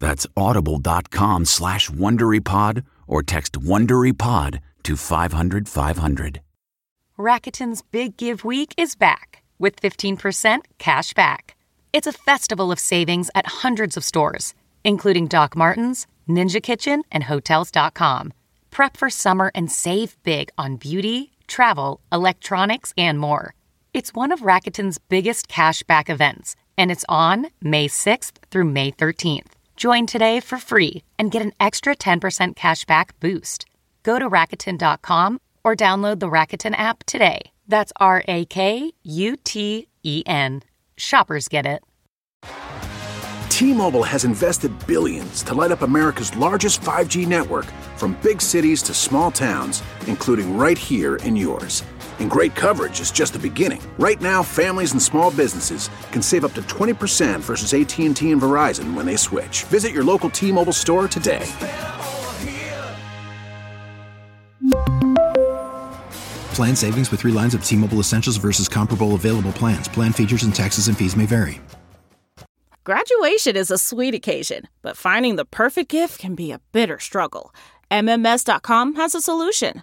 That's audible.com slash WonderyPod or text WonderyPod to 500 500. Rakuten's Big Give Week is back with 15% cash back. It's a festival of savings at hundreds of stores, including Doc Martens, Ninja Kitchen, and Hotels.com. Prep for summer and save big on beauty, travel, electronics, and more. It's one of Rakuten's biggest cash back events, and it's on May 6th through May 13th. Join today for free and get an extra 10% cashback boost. Go to Rakuten.com or download the Rakuten app today. That's R A K U T E N. Shoppers get it. T Mobile has invested billions to light up America's largest 5G network from big cities to small towns, including right here in yours. And great coverage is just the beginning. Right now, families and small businesses can save up to 20% versus AT&T and Verizon when they switch. Visit your local T-Mobile store today. Plan savings with 3 lines of T-Mobile Essentials versus comparable available plans. Plan features and taxes and fees may vary. Graduation is a sweet occasion, but finding the perfect gift can be a bitter struggle. MMS.com has a solution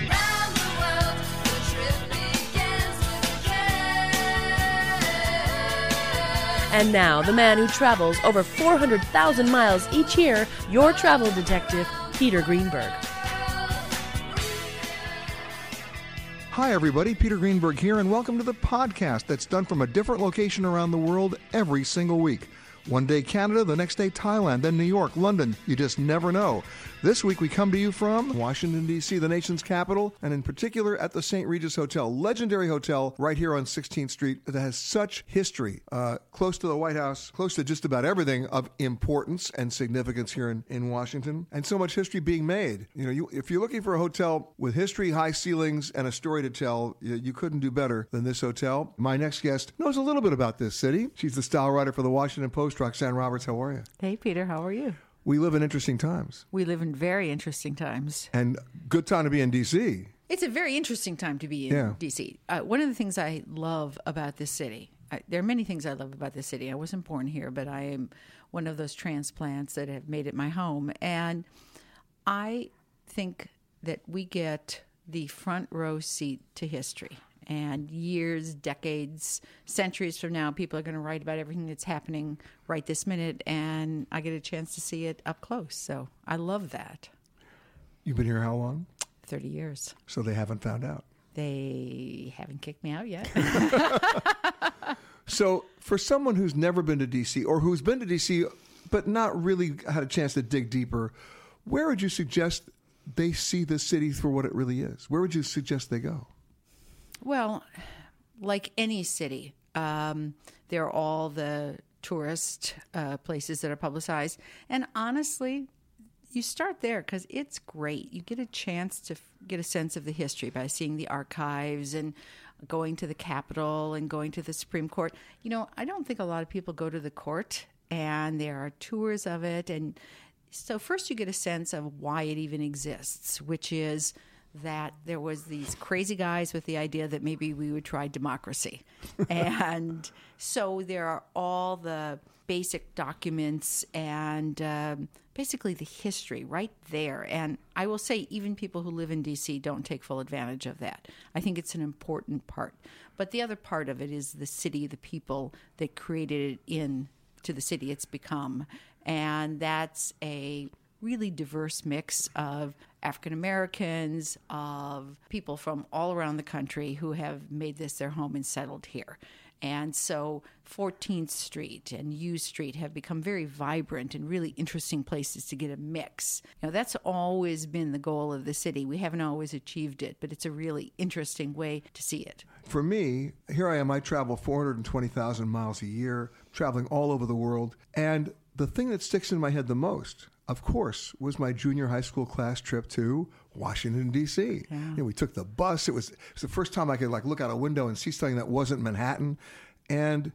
And now, the man who travels over 400,000 miles each year, your travel detective, Peter Greenberg. Hi, everybody. Peter Greenberg here, and welcome to the podcast that's done from a different location around the world every single week. One day Canada, the next day Thailand, then New York, London. You just never know. This week we come to you from Washington, D.C., the nation's capital, and in particular at the St. Regis Hotel, legendary hotel right here on 16th Street that has such history, uh, close to the White House, close to just about everything of importance and significance here in, in Washington, and so much history being made. You know, you, if you're looking for a hotel with history, high ceilings, and a story to tell, you, you couldn't do better than this hotel. My next guest knows a little bit about this city. She's the style writer for the Washington Post, Roxanne Roberts. How are you? Hey, Peter, how are you? We live in interesting times. We live in very interesting times. And good time to be in D.C. It's a very interesting time to be in Yeah. DC. Uh, one of the things I love about this city, I, there are many things I love about this city. I wasn't born here, but I am one of those transplants that have made it my home. And I think that we get the front row seat to history. And years, decades, centuries from now, people are going to write about everything that's happening right this minute. And I get a chance to see it up close. So I love that. You've been here how long? 30 years. So they haven't found out. They haven't kicked me out yet. So, for someone who's never been to DC or who's been to DC but not really had a chance to dig deeper, where would you suggest they see the city for what it really is? Where would you suggest they go? Well, like any city, um, there are all the tourist uh, places that are publicized. And honestly, you start there because it's great. You get a chance to f- get a sense of the history by seeing the archives and going to the Capitol and going to the Supreme Court. You know, I don't think a lot of people go to the court, and there are tours of it. And so, first, you get a sense of why it even exists, which is that there was these crazy guys with the idea that maybe we would try democracy. And so there are all the basic documents and um, basically the history right there. And i will say even people who live in dc don't take full advantage of that. I think it's an important part. But the other part of it is the city the people that created it in to the city it's become. And that's a really diverse mix of African Americans, of people from all around the country who have made this their home and settled here. And so 14th Street and U Street have become very vibrant and really interesting places to get a mix. Know, that's always been the goal of the city. We haven't always achieved it, but it's a really interesting way to see it. For me, here I am, I travel 420,000 miles a year, traveling all over the world. And the thing that sticks in my head the most, of course, was my junior high school class trip to Washington, D.C. You know, we took the bus. It was, it was the first time I could like look out a window and see something that wasn't Manhattan. And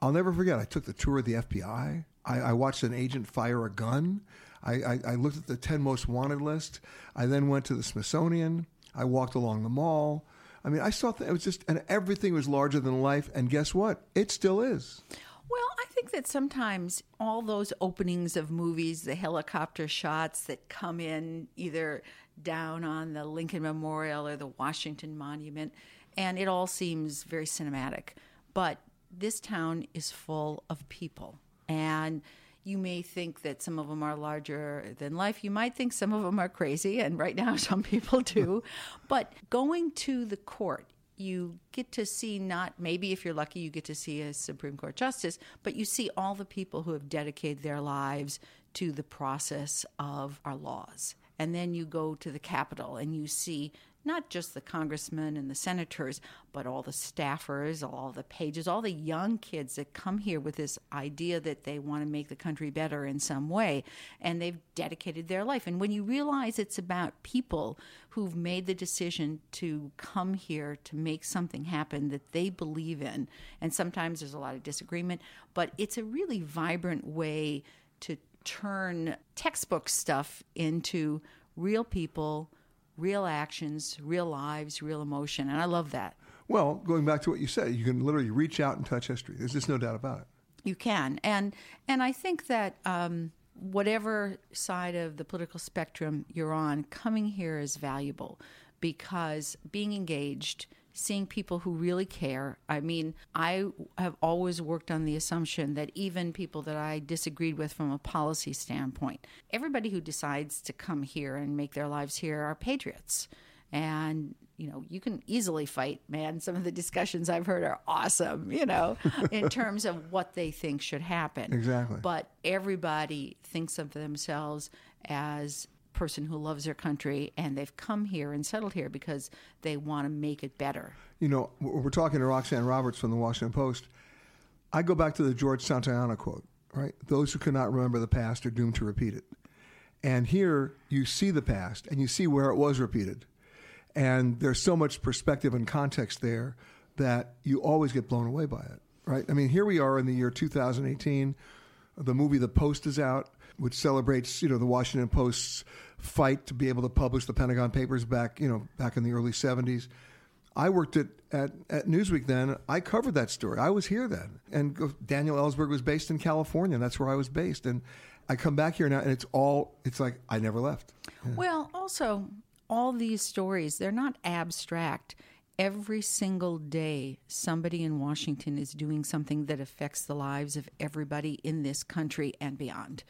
I'll never forget, I took the tour of the FBI. I, I watched an agent fire a gun. I, I, I looked at the 10 most wanted list. I then went to the Smithsonian. I walked along the mall. I mean, I saw th- it was just, and everything was larger than life. And guess what? It still is. Well, I think that sometimes all those openings of movies, the helicopter shots that come in either down on the Lincoln Memorial or the Washington Monument, and it all seems very cinematic. But this town is full of people. And you may think that some of them are larger than life. You might think some of them are crazy, and right now some people do. but going to the court, you get to see not maybe if you're lucky you get to see a supreme court justice but you see all the people who have dedicated their lives to the process of our laws. And then you go to the capitol and you see not just the congressmen and the senators but all the staffers all the pages all the young kids that come here with this idea that they want to make the country better in some way and they've dedicated their life. And when you realize it's about people who've made the decision to come here to make something happen that they believe in and sometimes there's a lot of disagreement but it's a really vibrant way to turn textbook stuff into real people real actions, real lives, real emotion. And I love that. Well, going back to what you said, you can literally reach out and touch history. There's just no doubt about it. You can. And and I think that um, whatever side of the political spectrum you're on, coming here is valuable because being engaged seeing people who really care. I mean, I have always worked on the assumption that even people that I disagreed with from a policy standpoint, everybody who decides to come here and make their lives here are patriots. And, you know, you can easily fight, man. Some of the discussions I've heard are awesome, you know, in terms of what they think should happen. Exactly. But everybody thinks of themselves as person who loves their country and they've come here and settled here because they want to make it better. You know, we're talking to Roxanne Roberts from the Washington Post. I go back to the George Santayana quote, right? Those who cannot remember the past are doomed to repeat it. And here you see the past and you see where it was repeated. And there's so much perspective and context there that you always get blown away by it, right? I mean, here we are in the year 2018. The movie The Post is out, which celebrates, you know, the Washington Post's fight to be able to publish the Pentagon Papers back, you know, back in the early 70s. I worked at, at, at Newsweek then. I covered that story. I was here then. And Daniel Ellsberg was based in California. And that's where I was based. And I come back here now, and it's all, it's like I never left. Yeah. Well, also, all these stories, they're not abstract. Every single day, somebody in Washington is doing something that affects the lives of everybody in this country and beyond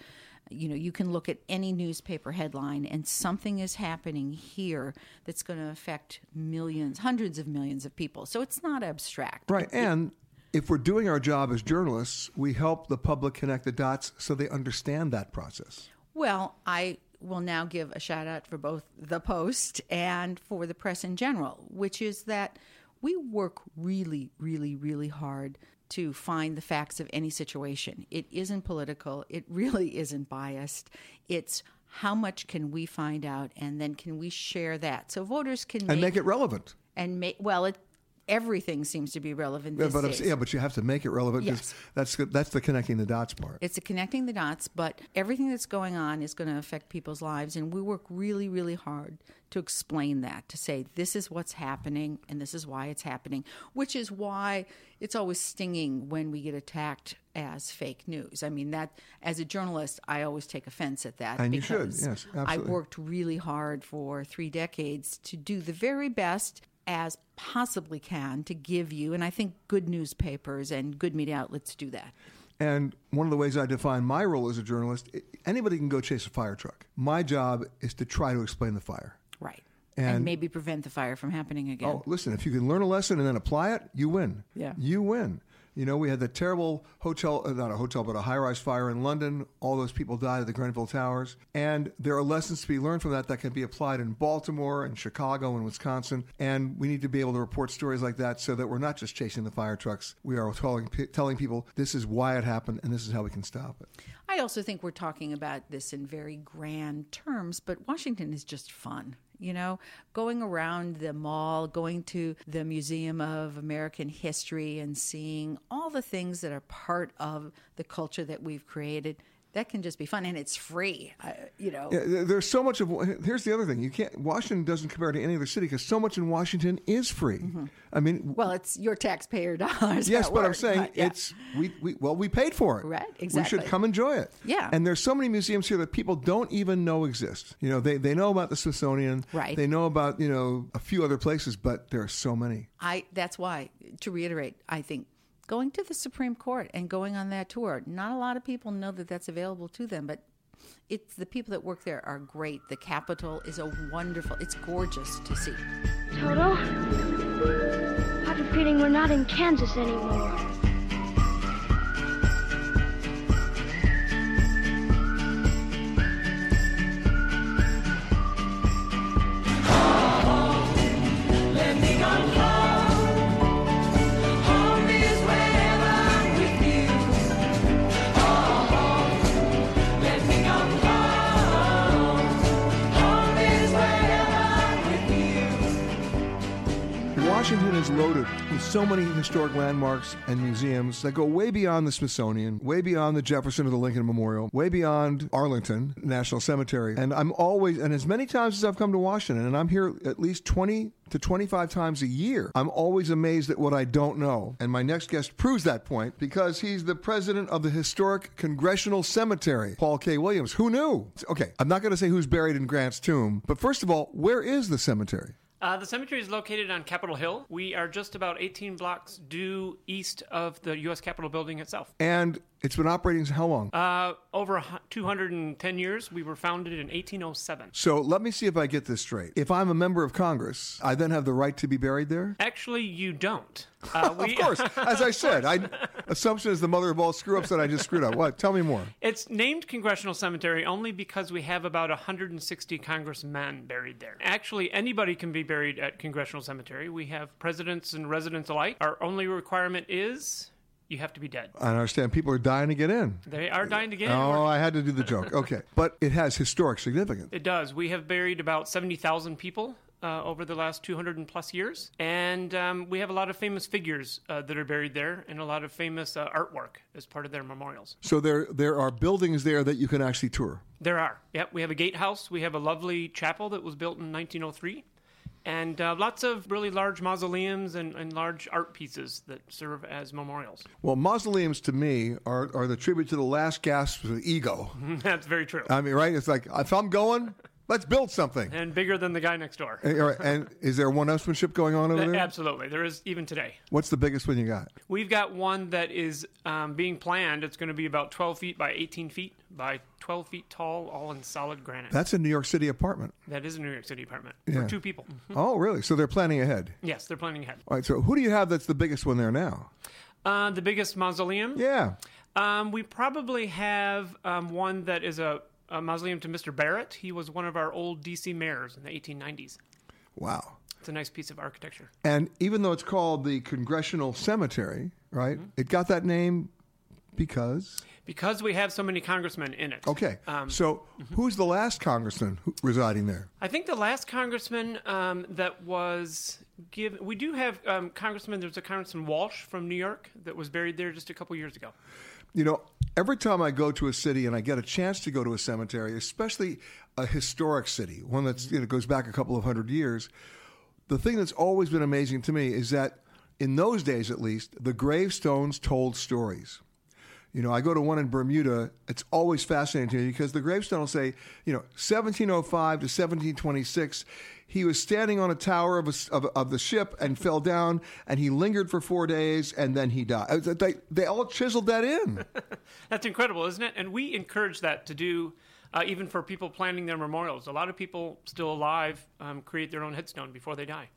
you know, you can look at any newspaper headline and something is happening here that's going to affect millions, hundreds of millions of people. So it's not abstract. Right. and if we're doing our job as journalists, we help the public connect the dots so they understand that process. Well, I will now give a shout out for both the Post and for the press in general, which is that we work really, really, really hard to find the facts of any situation. It isn't political, it really isn't biased. It's how much can we find out and then can we share that so voters can make, and make it relevant and make well it everything seems to be relevant yeah, but days. yeah, but you have to make it relevant. Yes. that's that's the connecting the dots part. It's the connecting the dots, but everything that's going on is going to affect people's lives, and we work really, really hard to explain that, to say this is what's happening and this is why it's happening, which is why it's always stinging when we get attacked as fake news. I mean that as a journalist, I always take offense at that and because you should. Yes, absolutely. I worked really hard for 3 decades to do the very best as possibly can to give you, and I think good newspapers and good media outlets do that. And one of the ways I define my role as a journalist, anybody can go chase a fire truck. My job is to try to explain the fire. Right. And, and, maybe prevent the fire from happening again. Oh, listen, if you can learn a lesson and then apply it, you win. Yeah. You win. You know, we had the terrible hotel, uh, not a hotel, but a high rise fire in London. All those people died at the Grenfell Towers. And there are lessons to be learned from that that can be applied in Baltimore and Chicago and Wisconsin. And we need to be able to report stories like that so that we're not just chasing the fire trucks. We are telling, telling people this is why it happened and this is how we can stop it. I also think we're talking about this in very grand terms, but Washington is just fun you know, going around the mall, going to the Museum of American History and seeing all the things that are part of the culture that we've created that can just be fun and it's free uh, you know. Yeah, there's so much of here's the other thing you can't washington doesn't compare to any other city because so much in washington is free. Mm-hmm. i mean well it's your taxpayer dollars yes but work, i'm saying but, yeah. it's we, we well we paid for it. Right exactly we should come enjoy it. Yeah. And there's so many museums here that people don't even know exist. You know they, they know about the smithsonian. Right. They know about you know a few other places but there are so many. I that's why to reiterate i think going to the Supreme Court and going on that tour. Not a lot of people know that that's available to them, but it's the people that work there are great. The Capitol is a wonderful, it's gorgeous to see. Toto, I have a feeling we're not in Kansas anymore. Washington is loaded with so many historic landmarks and museums that go way beyond the Smithsonian, way beyond the Jefferson or the Lincoln Memorial, way beyond Arlington National Cemetery. And I'm always, and as many times as I've come to Washington, and I'm here at least 20 to 25 times a year, I'm always amazed at what I don't know. And my next guest proves that point because he's the president of the Historic Congressional Cemetery, Paul K. Williams. Who knew? Okay, I'm not going to say who's buried in Grant's tomb, but first of all, where is the cemetery? Uh, the cemetery is located on Capitol Hill. We are just about 18 blocks due east of the U.S. Capitol building itself. And it's been operating how long? Uh, over 210 years. We were founded in 1807. So let me see if I get this straight. If I'm a member of Congress, I then have the right to be buried there? Actually, you don't. Uh, we, of course. As I said, I, assumption is the mother of all screw ups that I just screwed up. What? Tell me more. It's named Congressional Cemetery only because we have about 160 congressmen buried there. Actually, anybody can be buried at Congressional Cemetery. We have presidents and residents alike. Our only requirement is you have to be dead. I understand. People are dying to get in. They are dying to get in. Oh, I had to do the joke. Okay. but it has historic significance. It does. We have buried about 70,000 people uh, over the last 200 and plus years. And um, we have a lot of famous figures uh, that are buried there and a lot of famous uh, artwork as part of their memorials. So there there are buildings there that you can actually tour. There are. Yep. We have a gatehouse. We have a lovely chapel that was built in 1903. And uh, lots of really large mausoleums and, and large art pieces that serve as memorials. Well, mausoleums to me are, are the tribute to the last gasp of ego. That's very true. I mean, right? It's like if I'm going, let's build something. And bigger than the guy next door. And, all right, and is there one-upsmanship going on over there? Absolutely. There is even today. What's the biggest one you got? We've got one that is um, being planned. It's going to be about 12 feet by 18 feet by 12 feet tall, all in solid granite. That's a New York City apartment. That is a New York City apartment Yeah. for two people. Mhm. Oh, really? So they're planning ahead. Yes, they're planning ahead. All right. So who do you have that's the biggest one there now? Uh, the biggest mausoleum? Yeah. Um, we probably have um, one that is a, a mausoleum to Mr. Barrett. He was one of our old D.C. mayors in the 1890s. Wow. It's a nice piece of architecture. And even though it's called the Congressional Cemetery, right? Mm-hmm. It got that name because. Because we have so many congressmen in it. Okay. Um, so who's the last congressman residing there? I think the last congressman um, that was given, we do have um, congressman. There's a Congressman Walsh from New York that was buried there just a couple years ago. You know, every time I go to a city and I get a chance to go to a cemetery, especially a historic city, one that's you know goes back a couple of hundred years, the thing that's always been amazing to me is that in those days, at least, the gravestones told stories. You know, I go to one in Bermuda. It's always fascinating to me because the gravestone will say, you know, 1705 to 1726, he was standing on a tower of, a, of, of the ship and fell down, and he lingered for four days, and then he died. They, they all chiseled that in. That's incredible, isn't it? And we encourage that to do. Uh, even for people planning their memorials, a lot of people still alive um, create their own headstone before they die.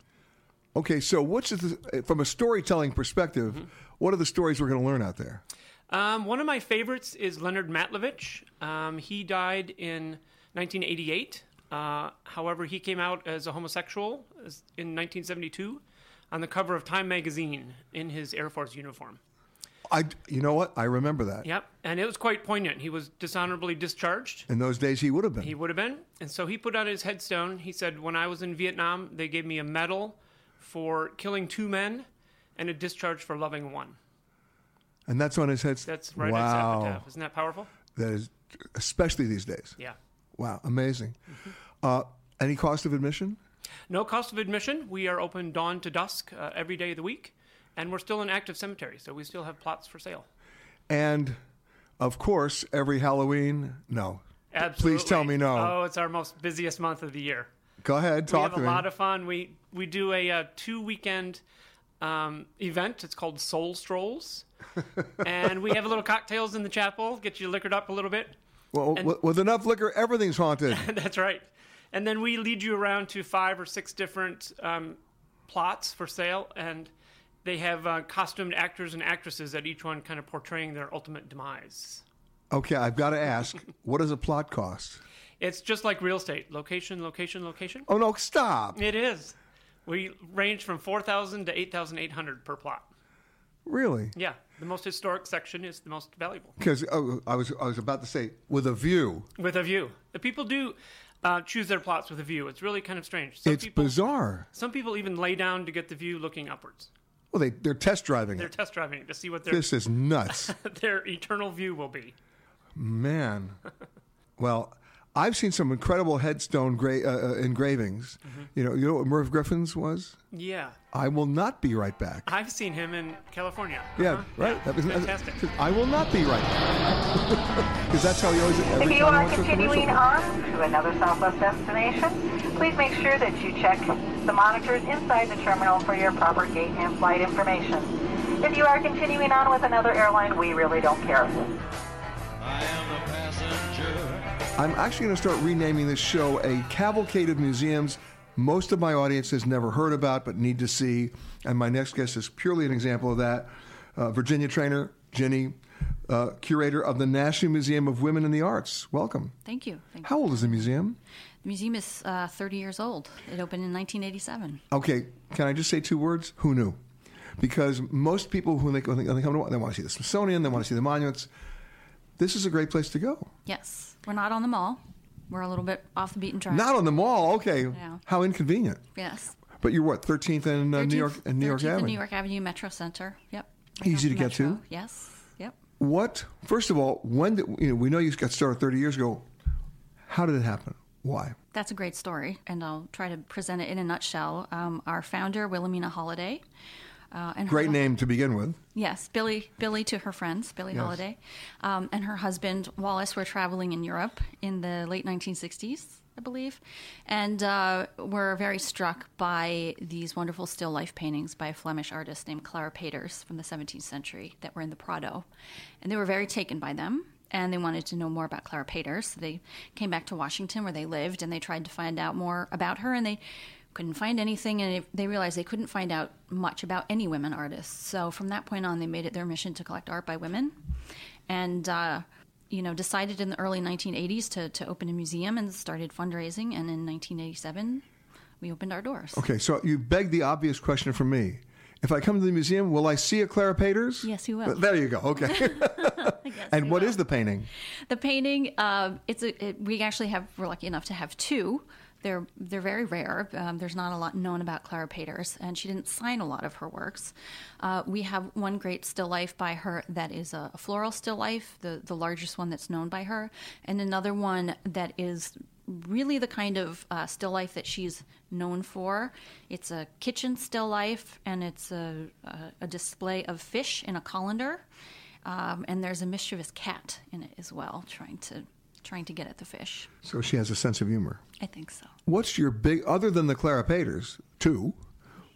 Okay, so what's the, from a storytelling perspective? What are the stories we're going to learn out there? Um, one of my favorites is Leonard Matlovich. Um, he died in 1988. Uh, however, he came out as a homosexual in 1972 on the cover of Time magazine in his Air Force uniform. I, you know what? I remember that. Yep, and it was quite poignant. He was dishonorably discharged. In those days, he would have been. He would have been. And so he put on his headstone, he said, When I was in Vietnam, they gave me a medal for killing two men and a discharge for loving one. and that's on his head. That's right wow. at his epitaph. Isn't that powerful? That is, especially these days. Yeah. Wow, amazing. Uh, any cost of admission? No cost of admission. We are open dawn to dusk uh, every day of the week, and we're still an active cemetery, so we still have plots for sale. And of course, every Halloween. No, Absolutely. please tell me no. Oh, it's our most busiest month of the year. Go ahead, talk. About it. We have a me. lot of fun. We we do a, uh two weekend um, event. It's called Soul Strolls, and we have a little cocktails in the chapel. Get you liquored up a little bit. Well, and- with, enough liquor, everything's haunted. That's right. And then we lead you around to five or six different um, plots for sale, and they have uh, costumed actors and actresses at each one, kind of portraying their ultimate demise. okay, I've got to ask, what does a plot cost? It's just like real estate: location, location, location. Oh no, stop! It is. We range from four thousand to eight thousand eight hundred per plot. Really? Yeah, the most historic section is the most valuable, Because oh, I was I was about to say with a view. with a view. The people do uh, choose their plots with a view. It's really kind of strange. Some it's people, bizarre. Some people even lay down to get the view looking upwards. Well, they they're test driving it. They're it. test driving it to see what their This is nuts, their eternal view will be. man. Well, I've seen some incredible headstone gra- uh, uh, engravings. Mm-hmm. You know, you know what Merv Griffin's was. Yeah, I will not be right back. I've seen him in California. Yeah, Uh-huh. right. That was fantastic. I will not be right back because that's how he always. Every If you time are continuing on to another Southwest destination, please make sure that you check the monitors inside the terminal for your proper gate and flight information. If you are continuing on with another airline, we really don't care. I'm actually going to start renaming this show a cavalcade of museums most of my audience has never heard about but need to see. And my next guest is purely an example of that. Uh, Virginia Treanor, Jenny, uh, curator of the National Museum of Women in the Arts. Welcome. Thank you. Thank How old is the museum? The museum is uh, 30 years old. It opened in 1987. Okay, can I just say two words? Who knew? Because most people, when they, when they come to, they want to see the Smithsonian, they want to see the monuments. This is a great place to go. Yes. We're not on the mall. We're a little bit off the beaten track. Not on the mall. Okay. Yeah. How inconvenient. Yes. But you're what? 13th and uh, New York and New York 13th Avenue. New York Avenue Metro Center. Yep. Easy to get to. Yes. Yep. What? First of all, when did you know? We know you got started 30 years ago. How did it happen? Why? That's a great story, and I'll try to present it in a nutshell. Um, our founder, Wilhelmina Holladay, uh, and her- Great name to begin with. Yes, Billie, Billie to her friends, Billie Yes. Holladay, um, and her husband Wallace were traveling in Europe in the late 1960s, I believe, and uh, were very struck by these wonderful still life paintings by a Flemish artist named Clara Peeters from the 17th century that were in the Prado, and they were very taken by them. And they wanted to know more about Clara Peeters. So they came back to Washington where they lived and they tried to find out more about her. And they couldn't find anything and they realized they couldn't find out much about any women artists so from that point on they made it their mission to collect art by women and uh, you know decided in the early 1980s to, to open a museum and started fundraising and in 1987 we opened our doors Okay, so you begged the obvious question from me. If I come to the museum, will I see a Clara Peeters? Yes, you will. There you go. Okay. and what is the painting? the painting uh, it's a, it, we actually have we're lucky enough to have two they're they're very rare. Um, there's not a lot known about Clara Peeters, and she didn't sign a lot of her works. Uh, we have one great still life by her that is a, floral still life, the the largest one that's known by her, and another one that is really the kind of uh, still life that she's known for. It's a kitchen still life, and it's a, a, a display of fish in a colander, um, and there's a mischievous cat in it as well, trying to trying to get at the fish. So she has a sense of humor. I think so. What's your big, other than the Clara Peeters, two,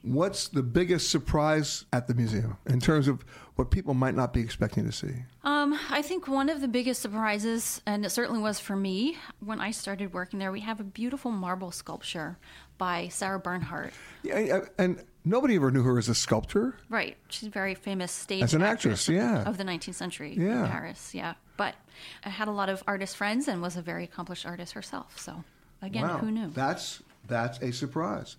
what's the biggest surprise at the museum in terms of what people might not be expecting to see? Um, I think one of the biggest surprises, and it certainly was for me when I started working there, we have a beautiful marble sculpture by Sarah Bernhardt. Yeah, and nobody ever knew her as a sculptor. Right. She's a very famous stage As an actress, of, yeah. of the 19th century Yeah. in Paris. Yeah. But I had a lot of artist friends and was a very accomplished artist herself. So, again, wow. who knew? That's that's a surprise.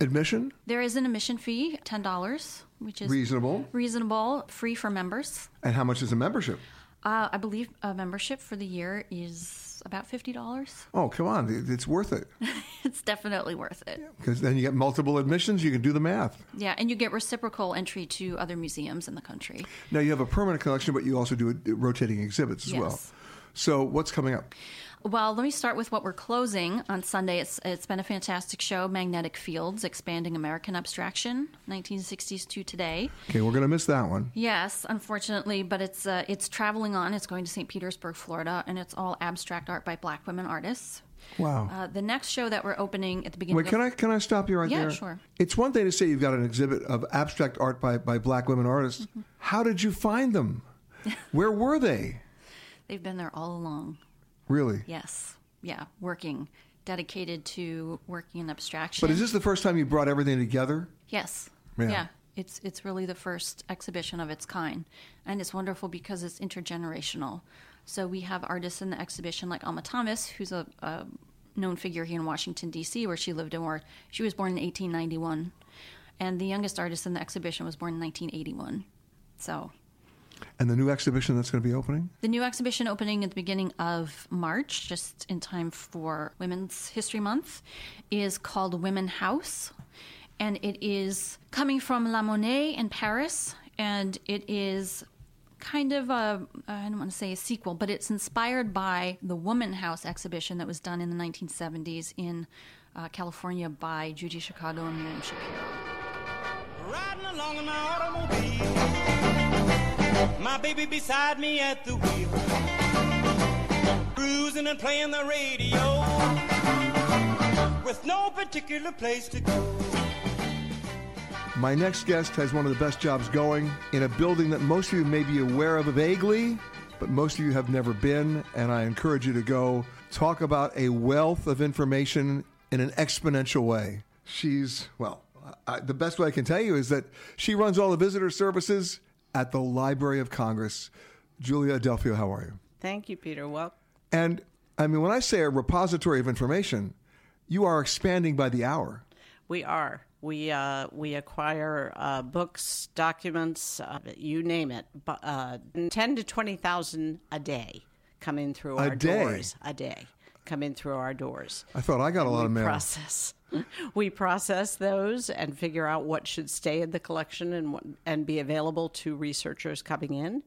Admission There is an admission fee, $10, which is reasonable. reasonable, free for members. And how much is a membership? Uh, I believe a membership for the year is about $50. Oh, come on, it's worth it it's definitely worth it. because then you get multiple admissions. You can do the math. Yeah, and you get reciprocal entry to other museums in the country. Now you have a permanent collection, but you also do rotating exhibits as well. Yes. So what's coming up? Well, let me start with what we're closing on Sunday. It's it's been a fantastic show, Magnetic Fields, expanding American abstraction, 1960s to today. Okay, we're going to miss that one. Yes, unfortunately, but it's uh, it's traveling on. It's going to St. Petersburg, Florida, and it's all abstract art by Black women artists. Wow. Uh, the next show that we're opening at the beginning. Wait, can I can I stop you right Yeah, there? Yeah, sure. It's one thing to say you've got an exhibit of abstract art by, by black women artists. Mm-hmm. How did you find them? Where were they? They've been there all along. Really? Yes, yeah, working, dedicated to working in abstraction. But is this the first time you brought everything together? Yes. Yeah. It's it's really the first exhibition of its kind, and it's wonderful because it's intergenerational. So we have artists in the exhibition like Alma Thomas, who's a, a known figure here in Washington D.C., where she lived and worked. She was born in 1891, and the youngest artist in the exhibition was born in 1981. So And the new exhibition that's going to be opening? the new exhibition opening at the beginning of March, just in time for Women's History Month, is called Women House. And it is coming from La Monnaie in Paris. And it is kind of a, I don't want to say a sequel, but it's inspired by the Woman House exhibition that was done in the 1970s in uh, California by Judy Chicago and Miriam Schapiro. My baby beside me at the wheel. Cruising and playing the radio. With no particular place to go. My next guest has one of the best jobs going in a building that most of you may be aware of vaguely, but most of you have never been, and I encourage you to go talk about a wealth of information in an exponential way. She's, well, I, the best way I can tell you is that she runs all the visitor services at the Library of Congress. Giulia Adelfio, how are you? Thank you, Peter. Well, And I mean, when I say a repository of information, you are expanding by the hour. we are. We uh, we acquire uh, books, documents, uh, you name it, uh, ten to twenty thousand a day coming through A our day? doors a day. come in through our doors. I thought I got a lot of mail. Process. We process those and figure out what should stay in the collection and what, and be available to researchers coming in,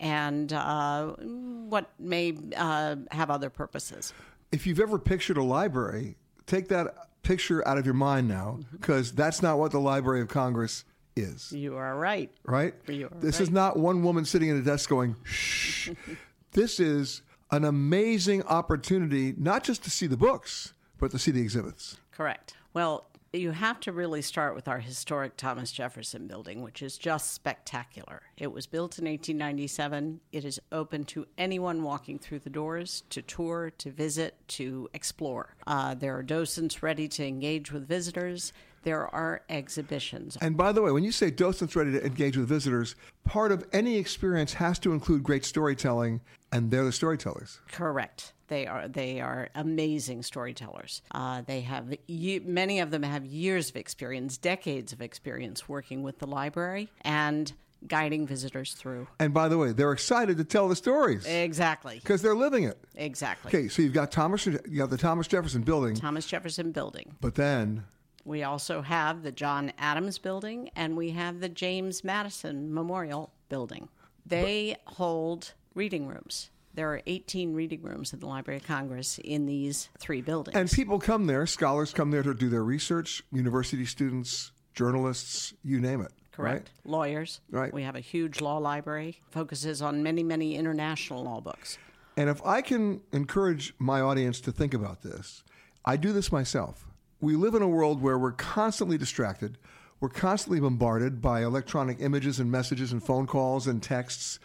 and uh, what may uh, have other purposes. If you've ever pictured a library, take that picture out of your mind now, Mm-hmm. because that's not what the Library of Congress is. You are right. right? You are this is not one woman sitting at a desk going, shh. this is an amazing opportunity, not just to see the books, but to see the exhibits. Correct. Well, you have to really start with our historic Thomas Jefferson building, which is just spectacular. It was built in 1897. It is open to anyone walking through the doors to tour, to visit, to explore. Uh, there are docents ready to engage with visitors. There are exhibitions. And by the way, when you say docents ready to engage with visitors, part of any experience has to include great storytelling, and they're the storytellers. Correct. They are they are amazing storytellers. Uh, they have many of them have years of experience, decades of experience working with the library and guiding visitors through. And by the way, they're excited to tell the stories Exactly. because they're living it. Exactly. Okay, so you've got Thomas, you have the Thomas Jefferson building, Thomas Jefferson Building. but then We also have the John Adams Building and we have the James Madison Memorial Building. They hold reading rooms. There are 18 reading rooms at the Library of Congress in these three buildings. And people come there, scholars come there to do their research, university students, journalists, you name it. Correct. Lawyers. Right. We have a huge law library, focuses on many, many international law books. And if I can encourage my audience to think about this, I do this myself. We live in a world where we're constantly distracted. We're constantly bombarded by electronic images and messages and phone calls and texts.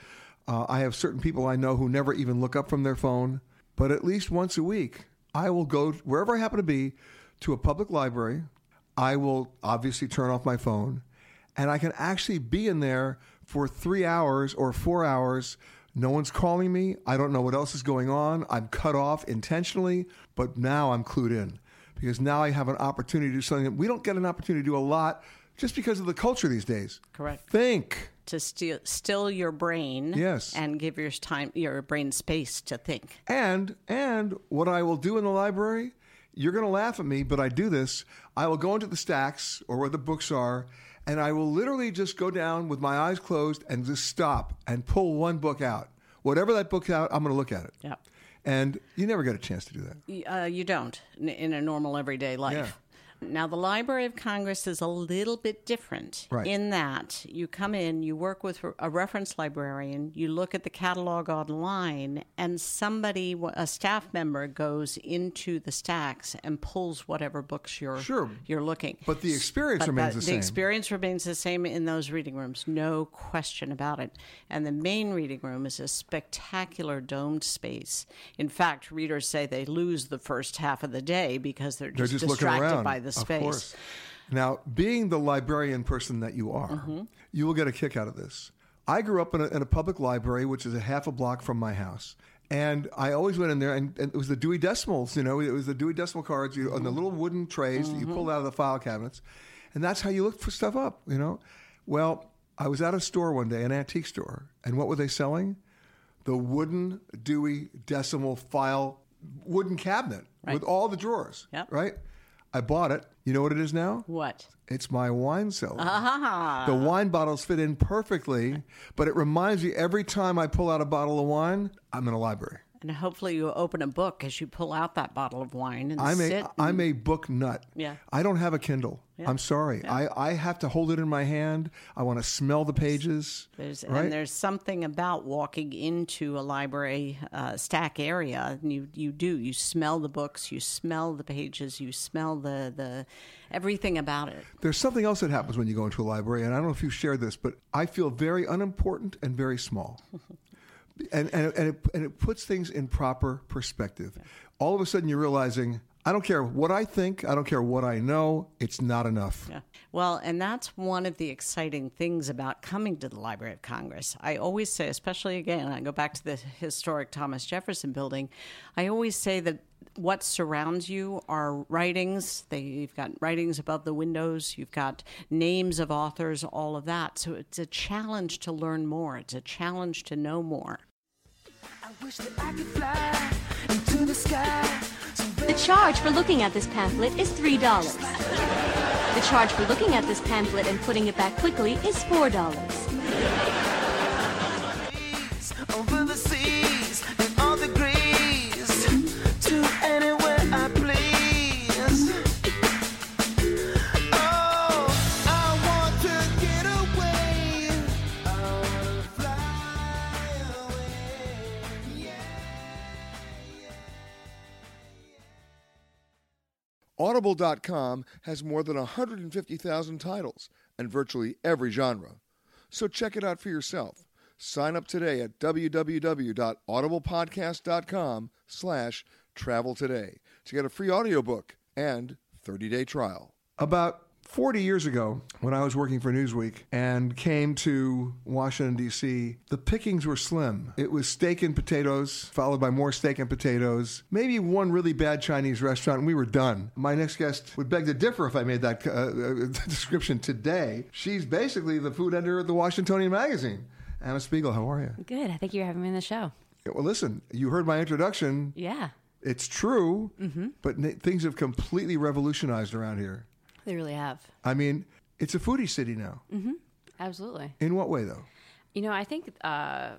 Uh, I have certain people I know who never even look up from their phone. But at least once a week, I will go wherever I happen to be to a public library. I will obviously turn off my phone and I can actually be in there for three hours or four hours. No one's calling me. I don't know what else is going on. I'm cut off intentionally, but now I'm clued in because now I have an opportunity to do something that we don't get an opportunity to do a lot just because of the culture these days. Correct. Think. To still, still your brain. Yes. And give your time, your brain space to think. And and what I will do in the library, you're going to laugh at me, but I do this. I will go into the stacks or where the books are, and I will literally just go down with my eyes closed and just stop and pull one book out. Whatever that book's out, I'm going to look at it. Yep. And you never get a chance to do that. Uh, you don't in, in a normal everyday life. Yeah. Now, the Library of Congress is a little bit different Right. in that you come in, you work with a reference librarian, you look at the catalog online, and somebody, a staff member, goes into the stacks and pulls whatever books you're Sure. you're looking. But the experience But remains that- the same. The experience remains the same in those reading rooms, no question about it. And the main reading room is a spectacular domed space. In fact, readers say they lose the first half of the day because they're They're just, just distracted by the Of space. course. Now, being the librarian person that you are, Mm-hmm. you will get a kick out of this. I grew up in a, in a public library, which is a half a block from my house. And I always went in there, and, and it was the Dewey Decimals, you know, it was the Dewey Decimal cards you, on the little wooden trays that you Mm-hmm. pulled out of the file cabinets. And that's how you looked for stuff up, you know. Well, I was at a store one day, an antique store, and what were they selling? The wooden Dewey Decimal file, wooden cabinet Right. with all the drawers, Yep. right? I bought it. You know what it is now? What? It's my wine cellar. Ah. The wine bottles fit in perfectly, but it reminds me every time I pull out a bottle of wine, I'm in a library. And hopefully you open a book as you pull out that bottle of wine and I'm sit. a I'm a book nut. Yeah. I don't have a Kindle. Yeah. I'm sorry. I, I have to hold it in my hand. I want to smell the pages. There's, right? And there's something about walking into a library uh, stack area. And you you do you smell the books, you smell the pages, you smell the the everything about it. There's something else that happens when you go into a library, and I don't know if you shared this, but I feel very unimportant and very small. and, and, and, it, and it puts things in proper perspective. All of a sudden, you're realizing I don't care what I think, I don't care what I know, it's not enough. Yeah. Well, and that's one of the exciting things about coming to the Library of Congress. I always say, especially again, I go back to the historic Thomas Jefferson building, I always say that what surrounds you are writings. They, you've got writings above the windows, you've got names of authors, all of that. So it's a challenge to learn more, it's a challenge to know more. I wish that I could fly into the sky The charge for looking at this pamphlet is $3. The charge for looking at this pamphlet and putting it back quickly is $4. Audible.com has more than 150,000 titles and virtually every genre. So check it out for yourself. Sign up today at www.audiblepodcast.com slash travel today to get a free audiobook and 30-day trial. About 40 years ago, when I was working for Newsweek and came to Washington, D.C., the pickings were slim. It was steak and potatoes, followed by more steak and potatoes, maybe one really bad Chinese restaurant, and we were done. My next guest would beg to differ if I made that uh, uh, description today. She's basically the food editor at the Washingtonian Magazine. Anna Spiegel, how are you? Good. I think you're having me on the show. Well, listen, you heard my introduction. Yeah, It's true, Mhm. but things have completely revolutionized around here. They really have. I mean, it's a foodie city now. hmm Absolutely. In what way, though? You know, I think uh,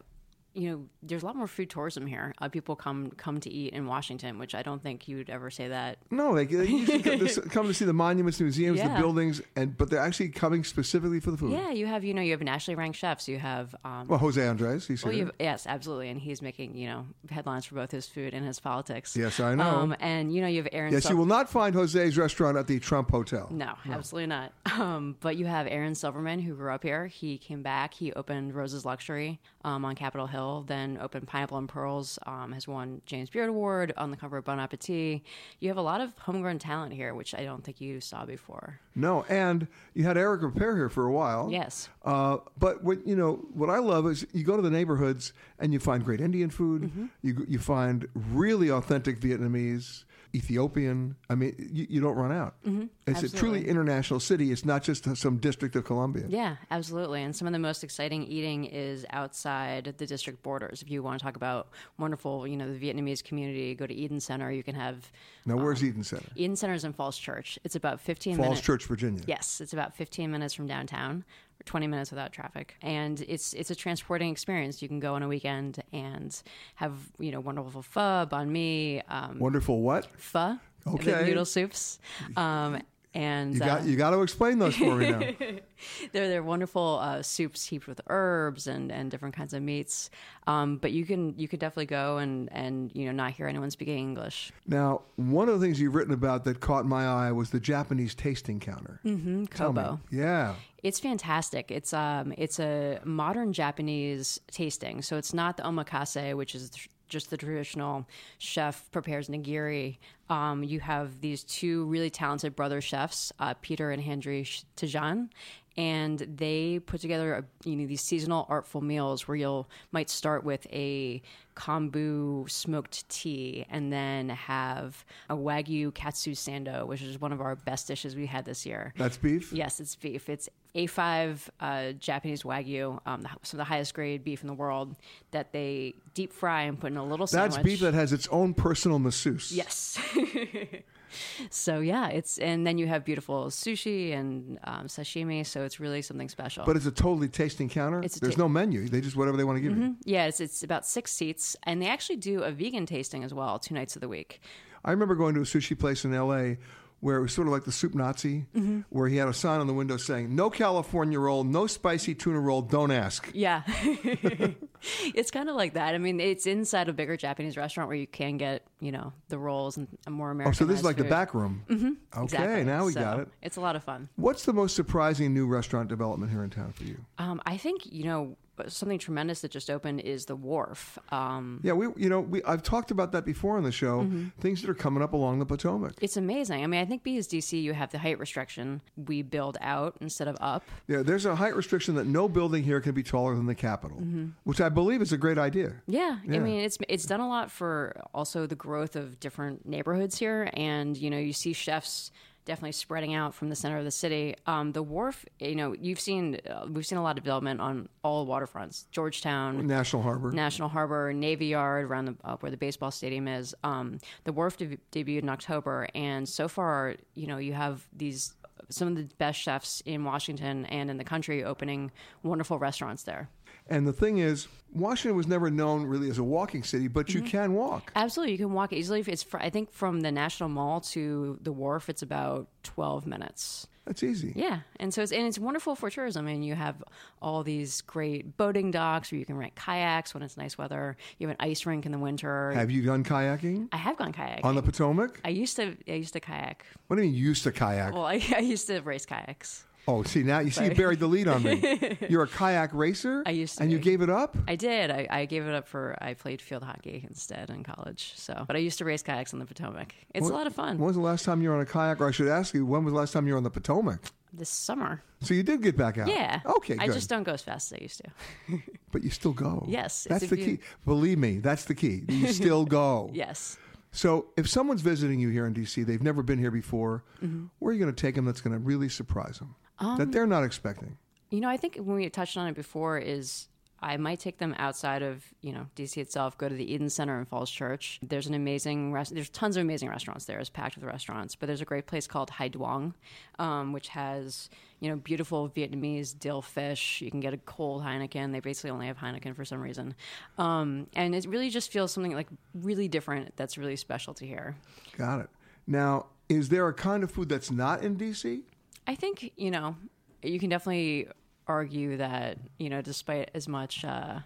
you know there's a lot more food tourism here. Uh, people come come to eat in Washington, which I don't think you would ever say that. No, they, they usually come to, come to see the monuments, museums, the buildings, and but they're actually coming specifically for the food. Yeah, you have you know you have nationally ranked chefs. You have um, Well, Jose Andres, he's well, here. yes, absolutely, and he's making you know headlines for both his food and his politics. Yes, I know. Um, and you know you have Aaron. yes, you will not find Jose's restaurant at the Trump Hotel. No, absolutely not. Um, but you have Aaron Silverman, who grew up here. He came back. He opened Rose's Luxury um, on Capitol Hill, then opened Pineapple and Pearls, um, has won James Beard Award on the cover of Bon Appetit. You have a lot of homegrown talent here, which I don't think you saw before. No, and you had Eric Ripert here for a while. Yes. Uh, but what you know, what I love is you go to the neighborhoods and you find great Indian food. Mm-hmm. You you find really authentic Vietnamese, Ethiopian. I mean, you, you don't run out. Mhm, It's a truly international city. It's not just some district of Columbia. Yeah, absolutely. And some of the most exciting eating is outside the district borders. If you want to talk about wonderful, you know, the Vietnamese community, go to Eden Center. You can have Now, where's Eden Center? Eden Center is in Falls Church. It's about 15 Falls minutes. Falls Church, Virginia. Yes, it's about 15 minutes from downtown, 20 minutes without traffic, and it's it's a transporting experience. You can go on a weekend and have you know wonderful pho, banh mi, um, Wonderful what? pho, Okay. noodle soups, um, and You got uh, you got to explain those for me now. they're they're wonderful uh, soups heaped with herbs and, and different kinds of meats. Um, but you can you could definitely go and, and you know not hear anyone speaking English. Now, one of the things you've written about that caught my eye was the Japanese tasting counter. Mm-hmm. Kobo. Yeah. It's fantastic. It's um it's a modern Japanese tasting. So it's not the omakase, which is just the traditional chef prepares nigiri. Um, you have these two really talented brother chefs, uh, Peter and Henry Sh- Tajan, and they put together a, you know these seasonal artful meals where you'll might start with a kombu smoked tea and then have a wagyu katsu sando, which is one of our best dishes we had this year. That's beef? Yes, it's beef. It's A5 uh, Japanese Wagyu, um, the- some of the highest grade beef in the world that they deep fry and put in a little sauce. That's sandwich. beef that has its own personal masseuse. Yes. so yeah, it's and then you have beautiful sushi and um, sashimi. So it's really something special. But it's a totally tasting counter. It's There's ta- no menu. They just whatever they want to give you. Mhm. Yeah, it's it's about six seats, and they actually do a vegan tasting as well, two nights of the week. I remember going to a sushi place in L.A. where it was sort of like the soup Nazi, Mhm. where he had a sign on the window saying, "No California roll, no spicy tuna roll. Don't ask." Yeah. it's kind of like that. I mean, it's inside a bigger Japanese restaurant where you can get, you know, the rolls and a more Oh, American. so this is like the back room. hmm Okay, now we got it. It's a lot of fun. What's the most surprising new restaurant development here in town for you? Um, I think you know something tremendous that just opened is the Wharf. Um, Yeah, we you know we I've talked about that before on the show. Mhm. Things that are coming up along the Potomac. it's amazing. I mean, I think because DC, you have the height restriction. We build out instead of up. Yeah, there's a height restriction that no building here can be taller than the Capitol, Mhm. which I believe is a great idea. Yeah, Yeah. I mean it's it's done a lot for also the growth of different neighborhoods here, and you know you see chefs definitely spreading out from the center of the city. Um, the wharf, you know, you've seen uh, we've seen a lot of development on all waterfronts. Georgetown, National Harbor. National Harbor, Navy Yard, around the uh, where the baseball stadium is. Um, the wharf de- debuted in October, and so far, you know, you have these some of the best chefs in Washington and in the country opening wonderful restaurants there. And the thing is, Washington was never known really as a walking city, but you mm-hmm. can walk. Absolutely, you can walk easily. If It's fr- I think from the National Mall to the wharf, it's about twelve minutes. That's easy. Yeah, and so it's and it's wonderful for tourism. And you have all these great boating docks where you can rent kayaks when it's nice weather. You have an ice rink in the winter. Have you done kayaking I have gone kayaking on the Potomac? I used to. I used to kayak. What do you mean used to kayak? Well, I, I used to race kayaks. Oh, see now you see you buried the lead on me. You're a kayak racer. I used to and you gave it up. I did. I, I gave it up for. I played field hockey instead in college. So, but I used to race kayaks on the Potomac. It's When- a lot of fun. When was the last time you were on a kayak? Or I should ask you, when was the last time you were on the Potomac? This summer. So you did get back out. Yeah. Okay. I just don't go as fast as I used to. But you still go. Yes, That's the you- key. Believe me, that's the key. You still go. yes. So if someone's visiting you here in DC, they've never been here before, Mhm. where are you going to take them that's going to really surprise them? That Um, they're not expecting? You know, I think when we touched on it before is I might take them outside of you know DC itself. Go to the Eden Center in Falls Church. There's an amazing rest. There's tons of amazing restaurants there. It's packed with restaurants. But there's a great place called Hai Duong, um, which has you know beautiful Vietnamese dill fish. You can get a cold Heineken. They basically only have Heineken for some reason, um, and it really just feels something like really different. That's really special to hear. Got it. Now, is there a kind of food that's not in DC? I think you know you can definitely argue that you know despite as much uh,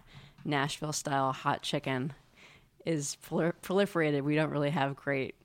Nashville style hot chicken is prol- proliferated, we don't really have great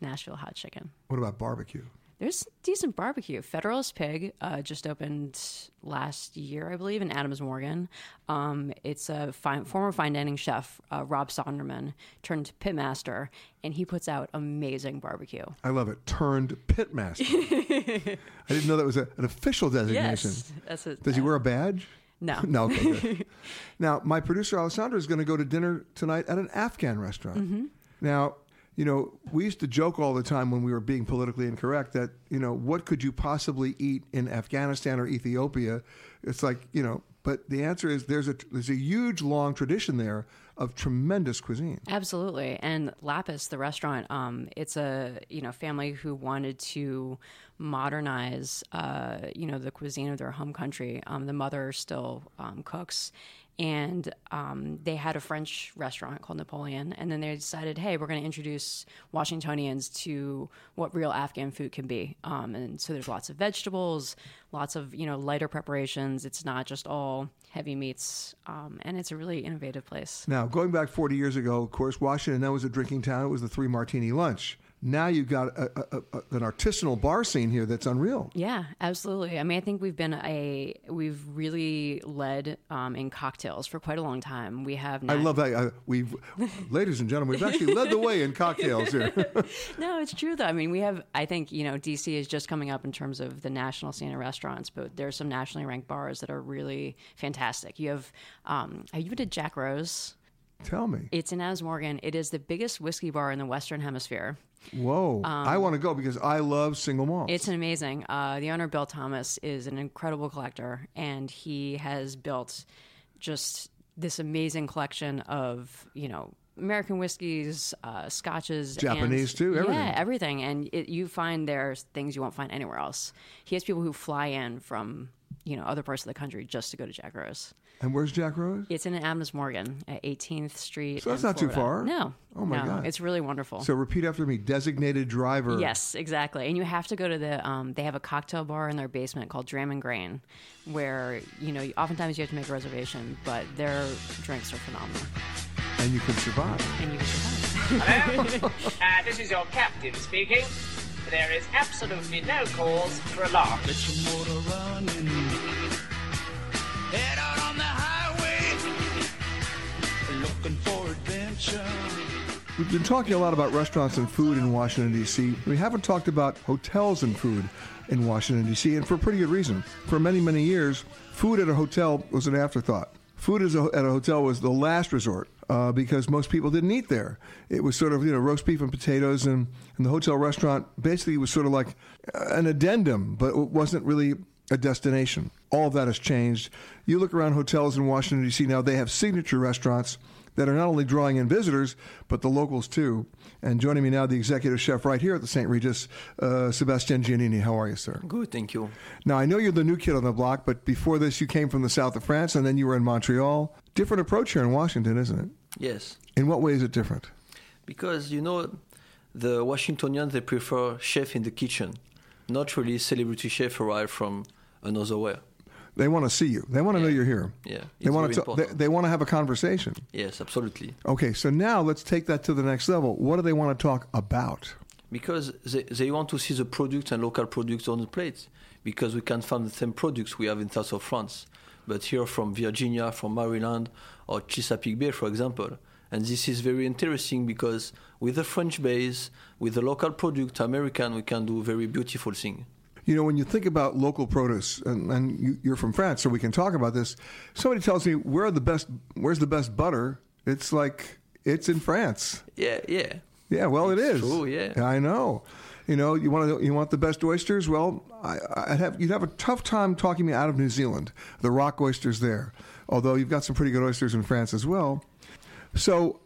Nashville hot chicken. What about barbecue? There's decent barbecue. Federalist Pig uh, just opened last year, I believe, in Adams Morgan. Um, it's a fine, former fine dining chef, uh, Rob Sonderman, turned pitmaster, and he puts out amazing barbecue. I love it. Turned pitmaster. I didn't know that was a, an official designation. Yes, that's it. Does he wear a badge? No. no. Okay, now, my producer Alessandra is going to go to dinner tonight at an Afghan restaurant. Mhm. Now, you know, we used to joke all the time when we were being politically incorrect that you know what could you possibly eat in Afghanistan or Ethiopia? It's like you know, but the answer is there's a there's a huge long tradition there of tremendous cuisine. Absolutely. And Lapis, the restaurant, um, it's a you know family who wanted to modernize uh, you know the cuisine of their home country. Um, the mother still um, cooks. And um, they had a French restaurant called Napoleon, and then they decided, hey, we're going to introduce Washingtonians to what real Afghan food can be. Um, and so there's lots of vegetables, lots of you know lighter preparations. It's not just all heavy meats, um, and it's a really innovative place. Now, going back 40 years ago, of course, Washington that was a drinking town. It was the three martini lunch. Now you've got a, a, a, an artisanal bar scene here that's unreal. Yeah, absolutely. I mean, I think we've been a we've really led um, in cocktails for quite a long time. We have. I love that. Uh, we've, ladies and gentlemen, we've actually led the way in cocktails here. no, it's true though. I mean, we have. I think you know, DC is just coming up in terms of the national scene of restaurants, but there's some nationally ranked bars that are really fantastic. You have. Um, have you been to Jack Rose? Tell me. It's in Adams Morgan. It is the biggest whiskey bar in the Western Hemisphere. Whoa. Um, I want to go because I love single malt. It's amazing. Uh, the owner, Bill Thomas, is an incredible collector, and he has built just this amazing collection of, you know, American whiskeys, uh, scotches, Japanese and- too, everything. Yeah, everything. And it, you find there's things you won't find anywhere else. He has people who fly in from, you know, other parts of the country just to go to Jack Rose. And where's Jack Rose? It's in Adams Morgan at 18th Street. So that's in not too far. No. Oh, my no, God. It's really wonderful. So repeat after me. Designated driver. Yes, exactly. And you have to go to the. Um, they have a cocktail bar in their basement called Dram and Grain, where you know oftentimes you have to make a reservation, but their drinks are phenomenal, And you can survive. and you can survive. Hello? uh, this is your captain speaking. There is absolutely no cause for alarm. Let your motor running. We've been talking a lot about restaurants and food in Washington, D.C. We haven't talked about hotels and food in Washington, D.C., and for a pretty good reason. For many, many years, food at a hotel was an afterthought. Food at a hotel was the last resort uh, because most people didn't eat there. It was sort of you know roast beef and potatoes, and, and the hotel restaurant basically was sort of like an addendum, but it wasn't really a destination. All of that has changed. You look around hotels in Washington D.C. now; they have signature restaurants that are not only drawing in visitors but the locals too. And joining me now, the executive chef right here at the St. Regis, uh, Sebastian Giannini. How are you, sir? Good, thank you. Now I know you're the new kid on the block, but before this, you came from the south of France, and then you were in Montreal. Different approach here in Washington, isn't it? Yes. In what way is it different? Because you know, the Washingtonians they prefer chef in the kitchen, not really celebrity chef arrive from another where. They want to see you. They want to know you're here. Yeah, They want to. They, they want to have a conversation. Yes, absolutely. Okay, so now let's take that to the next level. What do they want to talk about? Because they, they want to see the products and local products on the plate. Because we can find the same products we have in south of France, but here from Virginia, from Maryland, or Chesapeake Bay, for example. And this is very interesting because with the French base, with the local product, American, we can do very beautiful thing. You know, when you think about local produce, and, and you, you're from France, so we can talk about this. Somebody tells me where are the best, where's the best butter? It's like it's in France. Yeah, yeah. Yeah, well, It's it is. true, yeah. I know. You know, you want to, you want the best oysters? Well, I, I'd have you'd have a tough time talking me out of New Zealand. The rock oysters there, although you've got some pretty good oysters in France as well. So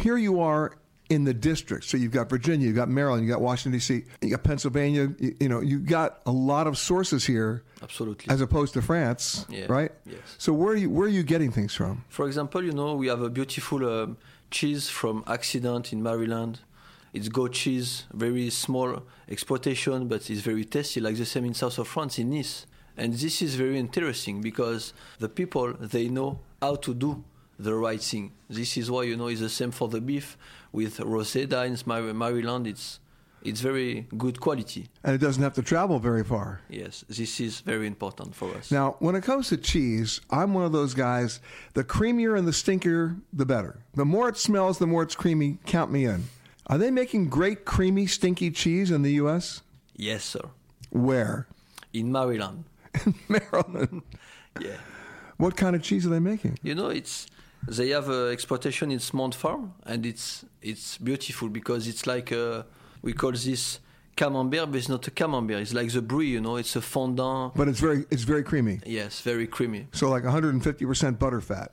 here you are in the district. So you've got Virginia, you've got Maryland, you've got Washington D.C., you got Pennsylvania. You, you know, you've got a lot of sources here, Absolutely. as opposed to France, Yeah, right? yes. So where are you where are you getting things from? For example, you know, we have a beautiful um, cheese from Accident in Maryland. It's goat cheese, very small exploitation, but it's very tasty, like the same in south of France, in Nice. And this is very interesting because the people, they know how to do the right thing. This is why, you know, it's the same for the beef. With Roseda in Maryland, it's, it's very good quality. And it doesn't have to travel very far. Yes, this is very important for us. Now, when it comes to cheese, I'm one of those guys. The creamier and the stinkier, the better. The more it smells, the more it's creamy. Count me in. Are they making great creamy, stinky cheese in the U.S.? Yes, sir. Where? In Maryland. Maryland. Yeah. What kind of cheese are they making? You know, it's they have uh, exploitation in Smont Farm, and it's it's beautiful because it's like uh we call this camembert, but it's not a camembert. It's like the brie, you know. It's a fondant. But it's very it's very creamy. Yes, very creamy. So like 150% butter fat.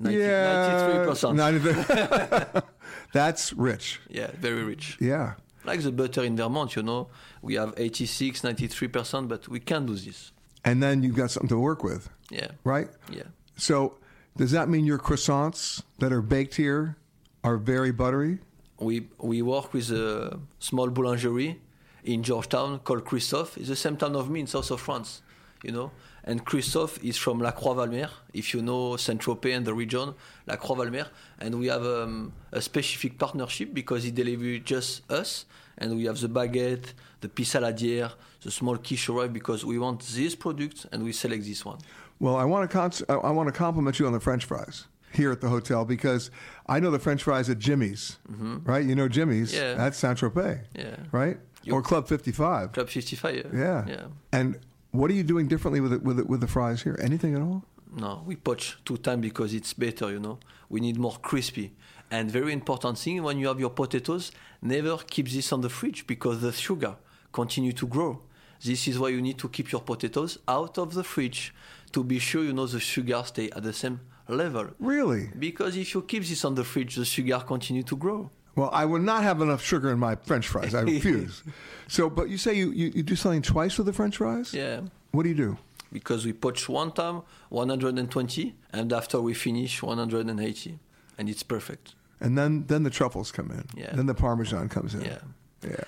90, yeah, 93%. 93 That's rich. Yeah, very rich. Yeah. Like the butter in Vermont, you know, we have 86, 93%, but we can do this. And then you've got something to work with, Yeah. right? Yeah. So does that mean your croissants that are baked here are very buttery? We we work with a small boulangerie in Georgetown called Christophe. It's the same town of me in south of France, you know. And Christophe is from La Croix-Valmer, if you know Saint-Tropez and the region, La Croix-Valmer. And we have um, a specific partnership because he delivers just us. And we have the baguette, the pissaladière, the small quiche because we want this product and we select this one. Well, I want to cons- I want to compliment you on the French fries here at the hotel because I know the French fries at Jimmy's, right? You know Jimmy's. Mm-hmm. Yeah. That's Saint Tropez. Yeah. Right. or Club Fifty Five. Club 55, yeah. Yeah. Yeah. And what are you doing differently with it, with it, with the fries here? Anything at all? No, we poach two times because it's better, you know. We need more crispy. And very important thing, when you have your potatoes, never keep this on the fridge because the sugar continue to grow. This is why you need to keep your potatoes out of the fridge to be sure you know the sugar stay at the same level. Really? Because if you keep this on the fridge, the sugar continue to grow. Well, I would not have enough sugar in my French fries. I refuse. so, but you say you, you, you do something twice with the French fries? Yeah. What do you do? Because we poach one time 120 and after we finish 180 and it's perfect. And then then the truffles come in. Yeah. Then the parmesan comes in. Yeah. Yeah.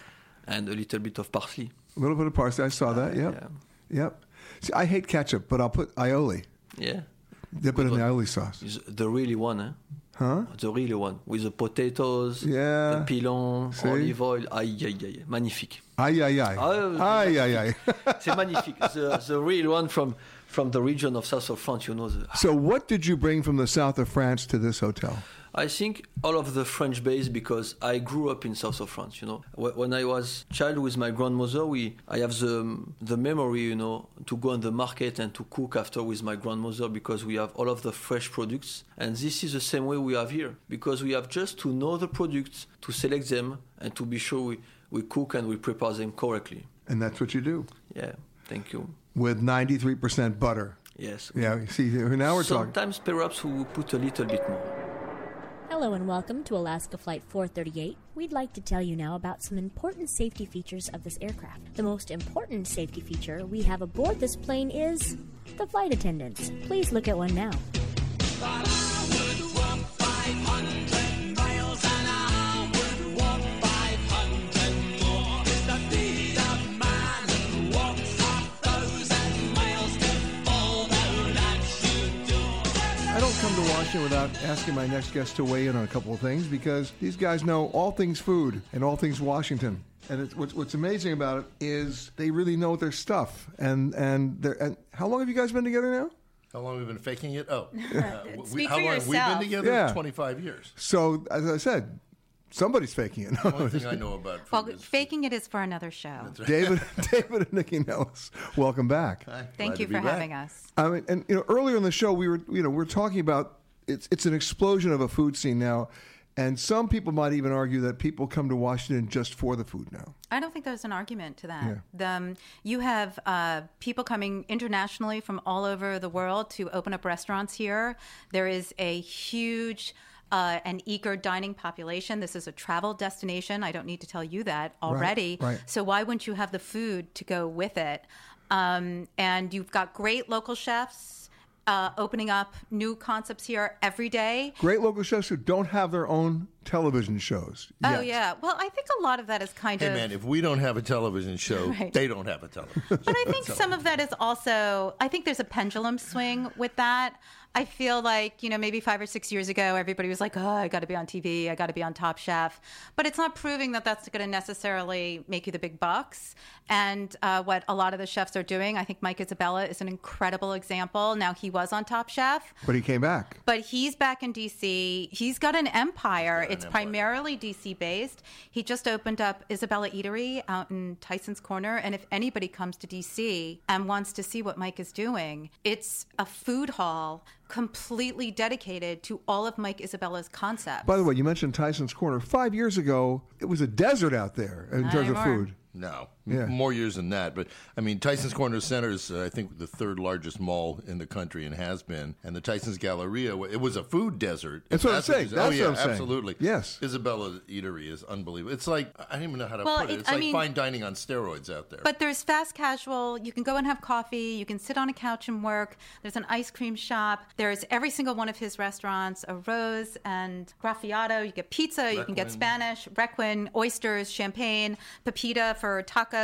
And a little bit of parsley. A little bit of parsley. I saw that. Yep. yeah. Yep. See, I hate ketchup, but I'll put aioli. Yeah. Dip it in the aioli sauce. Is the really one, eh? Huh? The really one with the potatoes, Yeah. the pilon, See? olive oil. Aïe, aïe, aïe, magnifique. Aïe, aïe, aïe. Aïe, aïe, aïe. C'est magnifique. The, the real one from from the region of south of France, you know. The, So, what did you bring from the south of France to this hotel? I think all of the French base because I grew up in south of France. You know, when I was child with my grandmother, we I have the the memory, you know, to go on the market and to cook after with my grandmother because we have all of the fresh products, and this is the same way we have here because we have just to know the products, to select them, and to be sure we, we cook and we prepare them correctly. And that's what you do Yeah, thank you. with 93% butter. Yes. Yeah, see, now we're talking. Sometimes perhaps we will put a little bit more. Hello and welcome to Alaska Flight 438. We'd like to tell you now about some important safety features of this aircraft. The most important safety feature we have aboard this plane is the flight attendants. Please look at one now. Come to Washington without asking my next guest to weigh in on a couple of things because these guys know all things food and all things Washington. And it's, what's, what's amazing about it is they really know their stuff. And and and how long have you guys been together now? How long have we been faking it? Oh, uh, we- Speak how for long have we yourself. been together? Yeah. 25 years. So as I said, somebody's faking it. The only thing I know about Well, faking it is for another show. David, David and Nycci Nellis, welcome back. Thank you for having us. I mean, and you know, earlier in the show, we were, you know, we're talking about it's it's an explosion of a food scene now, and some people might even argue that people come to Washington just for the food now. I don't think there's an argument to that. Yeah. The, um, you have uh, people coming internationally from all over the world to open up restaurants here. There is a huge uh, and eager dining population. This is a travel destination. I don't need to tell you that already. right. So why wouldn't you have the food to go with it? Um, and you've got great local chefs uh, opening up new concepts here every day. Great local chefs who don't have their own television shows. Oh yeah. Well, I think a lot of that is kind Hey, of. man, if we don't have a television show, Right. they don't have a television But I think some of that is also, I think there's a pendulum swing with that. I feel like, you know, maybe five or six years ago, everybody was like, oh, I got to be on TV, I got to be on Top Chef. But it's not proving that that's going to necessarily make you the big bucks. And uh, what a lot of the chefs are doing, I think Mike Isabella is an incredible example. Now, he was on Top Chef. But he came back. But he's back in DC. He's got an empire. it's primarily DC based. He just opened up Isabella Eatery out in Tyson's Corner. And if anybody comes to DC and wants to see what Mike is doing, it's a food hall completely dedicated to all of Mike Isabella's concepts. By the way, you mentioned Tyson's Corner. Five years ago, it was a desert out there in Not terms of food. No, Yeah. More years than that. But I mean, Tyson's Corner Center is, uh, I think, the third largest mall in the country and has been. And the Tyson's Galleria, it was a food desert. That's what I'm saying. you say. That's oh, what yeah, I'm saying. absolutely. Yes. Isabella Eatery is unbelievable. It's like I don't even know how to Well, put it. it- It's I like mean- fine dining on steroids out there. But there's fast casual. You can go and have coffee. You can sit on a couch and work. There's an ice cream shop. There's every single one of his restaurants a rose and graffiato. You get pizza. You can get Spanish, requin, oysters, champagne, pepita for tacos.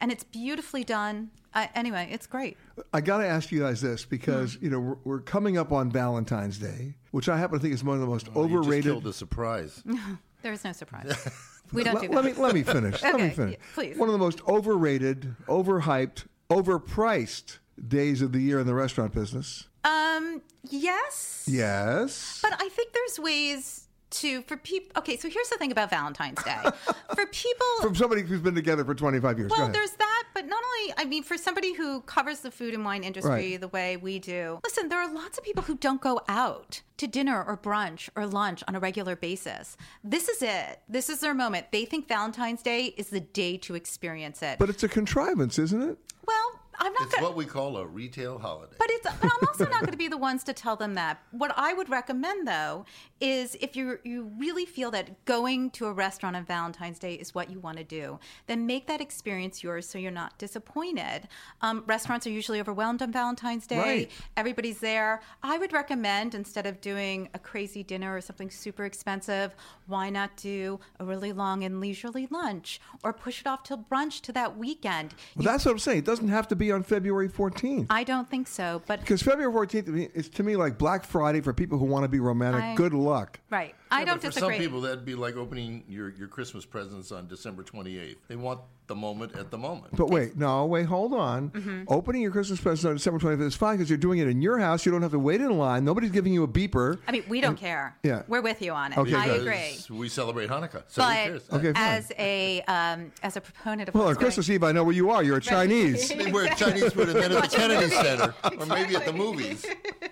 And it's beautifully done. Uh, anyway, it's great. I got to ask you guys this because Hmm. you know we're, we're coming up on Valentine's Day, which I happen to think is one of the most Oh, you just overrated. killed the surprise. There's no surprise. We don't let, do that. let me let me finish. let me finish. yeah, please. One of the most overrated, overhyped, overpriced days of the year in the restaurant business. Um, yes. Yes. But I think there's ways to for people. Okay, so here's the thing about Valentine's Day. for people From somebody who's been together for 25 years. Well, there's that, but not only, I mean, for somebody who covers the food and wine industry Right. the way we do, listen, there are lots of people who don't go out to dinner or brunch or lunch on a regular basis. This is it. This is their moment. They think Valentine's Day is the day to experience it. But it's a contrivance, isn't it? well, I'm not It's going what we call a retail holiday. but it's but I'm also not going to be the ones to tell them that. What I would recommend though is if you you really feel that going to a restaurant on Valentine's Day is what you want to do, then make that experience yours so you're not disappointed. Um, restaurants are usually overwhelmed on Valentine's Day. Right. Everybody's there. I would recommend instead of doing a crazy dinner or something super expensive, why not do a really long and leisurely lunch or push it off till brunch to that weekend? Well, that's what I'm saying. It doesn't have to be on February 14th. I don't think so, but Because February 14th is to me like Black Friday for people who want to be romantic. I- Good luck. Right. I don't but for disagree. some people, that'd be like opening your, your Christmas presents on December 28th. They want the moment at the moment. But wait, no, wait, hold on. Mm-hmm. Opening your Christmas presents on December 25th is fine because you're doing it in your house. You don't have to wait in line. Nobody's giving you a beeper. I mean, we don't care. yeah. We're with you on it. Okay, I agree. We celebrate Hanukkah. So who But cares? Okay, fine. as a um, as a proponent of Well, on what's going- Christmas Eve, I know where you are. You're a Chinese. We're wear Chinese food and then at the Kennedy Center, or maybe at the movies.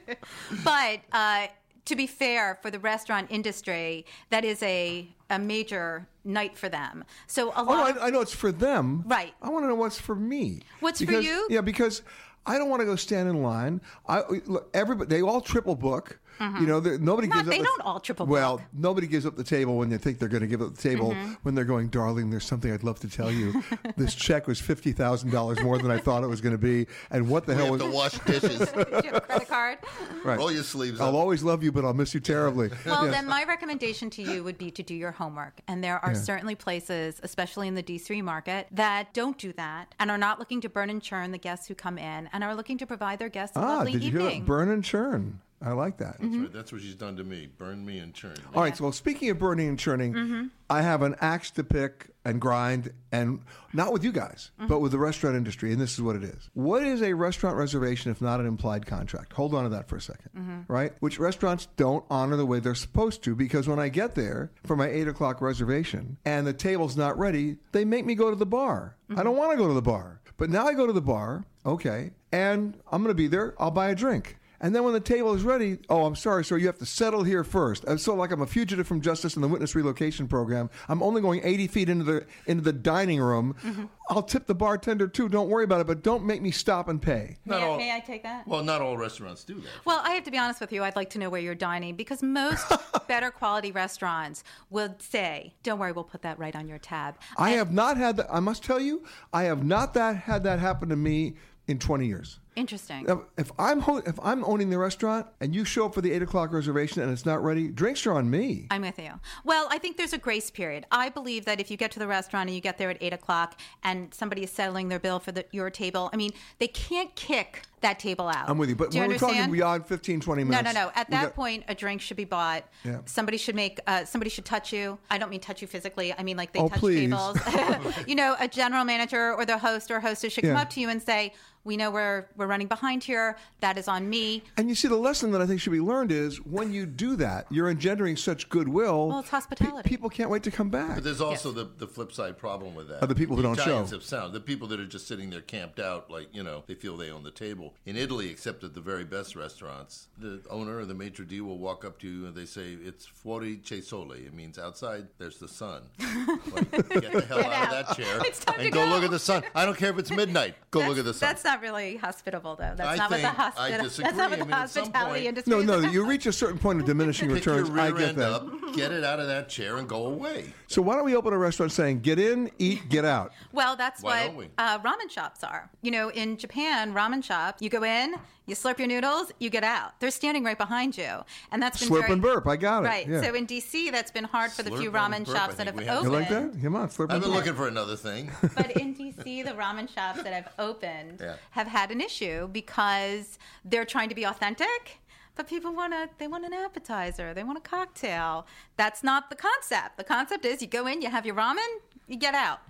but uh, to be fair, for the restaurant industry, that is a a major night for them. So a Oh, lot. of, I, I know it's for them. Right. I want to know what's for me. What's for you? Yeah, because I don't want to go stand in line. I look, everybody they all triple book. Mhm. You know, nobody Not- gives up. they the- don't all triple Well, nobody gives up the table when they think they're going to give up the table. Mhm. When they're going, darling, there's something I'd love to tell you. this check was fifty thousand dollars more than I thought it was going to be, and what the We hell have was to wash dishes. You have a credit card? Right. Roll your sleeves I'll up. always love you, but I'll miss you terribly. Well, Yes. then my recommendation to you would be to do your homework. And there are Yeah. certainly places, especially in the D3 market, that don't do that and are not looking to burn and churn the guests who come in and are looking to provide their guests a ah, lovely did you hear evening. that? Burn and churn. I like that. Mm-hmm. That's, right. That's what she's done to me. Burn me and churn. me. All right. So, well, speaking of burning and churning, Mhm. I have an axe to pick and grind, and not with you guys, Mm-hmm. but with the restaurant industry. And this is what it is. What is a restaurant reservation if not an implied contract? Hold on to that for a 2nd Mhm. right? Which restaurants don't honor the way they're supposed to because when I get there for my eight o'clock reservation and the table's not ready, they make me go to the bar. I don't want to go to the bar. But now I go to the bar, okay, and I'm going to be there. I'll buy a drink. And then when the table is ready, oh, I'm sorry, sir, you have to settle here first. I'm so like I'm a fugitive from justice in the witness relocation program. I'm only going 80 feet into the into the dining room. Mm-hmm. I'll tip the bartender too. Don't worry about it, but don't make me stop and pay. May, I, may I take that? Well, not all restaurants do that. Well, I have to be honest with you. I'd like to know where you're dining because most better quality restaurants will say, "Don't worry, we'll put that right on your tab." I have not had that. I must tell you, I have not that had that happen to me in 20 years. Interesting. If- If I'm ho- if I'm owning the restaurant and you show up for the eight o'clock reservation and it's not ready, drinks are on me. I'm with you. Well, I think there's a grace period. I believe that if you get to the restaurant and you get there at eight o'clock and somebody is settling their bill for the, your table, I mean, they can't kick that table out. I'm with you. But Do you when we're talking understand? beyond 15, 20 minutes. no, no. No. At that got- point, a drink should be bought. Yeah. Somebody should make. Uh, somebody should touch you. I don't mean touch you physically. I mean like they Oh, touch please. tables. you know, a general manager or the host or hostess should come up to you and say, "We know we're we're running behind here. That is on me." And you see, the lesson that I think should be learned is when you do that, you're engendering such goodwill. Well, it's hospitality. people can't wait to come back. But there's also the, the flip side problem with that. Of the people who don't Italians show. have sound. The people that are just sitting there camped out, like, you know, they feel they own the table. In Italy, except at the very best restaurants, the owner or the maitre d' will walk up to you and they say, it's fuori c'è sole. It means outside there's the sun. Like, get the hell Get out, out. of that chair It's time and to go, go. look at the sun. I don't care if it's midnight. Go look at the sun. That's not really hospitable, though. That's I not what the think- I hospital. disagree. That's not I what the mean, at some hospitality point- industry. no, is no, about. you reach a certain point of diminishing Pick your returns. I get end that. up, get it out of that chair, and go away. So why don't we open a restaurant saying, get in, eat, get out? Well, that's Why what don't we? uh, ramen shops are. You know, in Japan, ramen shop, you go in, you slurp your noodles, you get out. They're standing right behind you, and that's been Slurp very, and burp. I got it. Right. Yeah. So in DC, that's been hard for the few ramen burp, shops that think have we have. You opened. like that? Come on, slurp I've and been burp. looking for another thing. But in DC, the ramen shops that have opened Yeah. have had an issue because they're trying to be authentic. But people want to, they want an appetizer, they want a cocktail. That's not the concept. The concept is you go in, you have your ramen, you get out.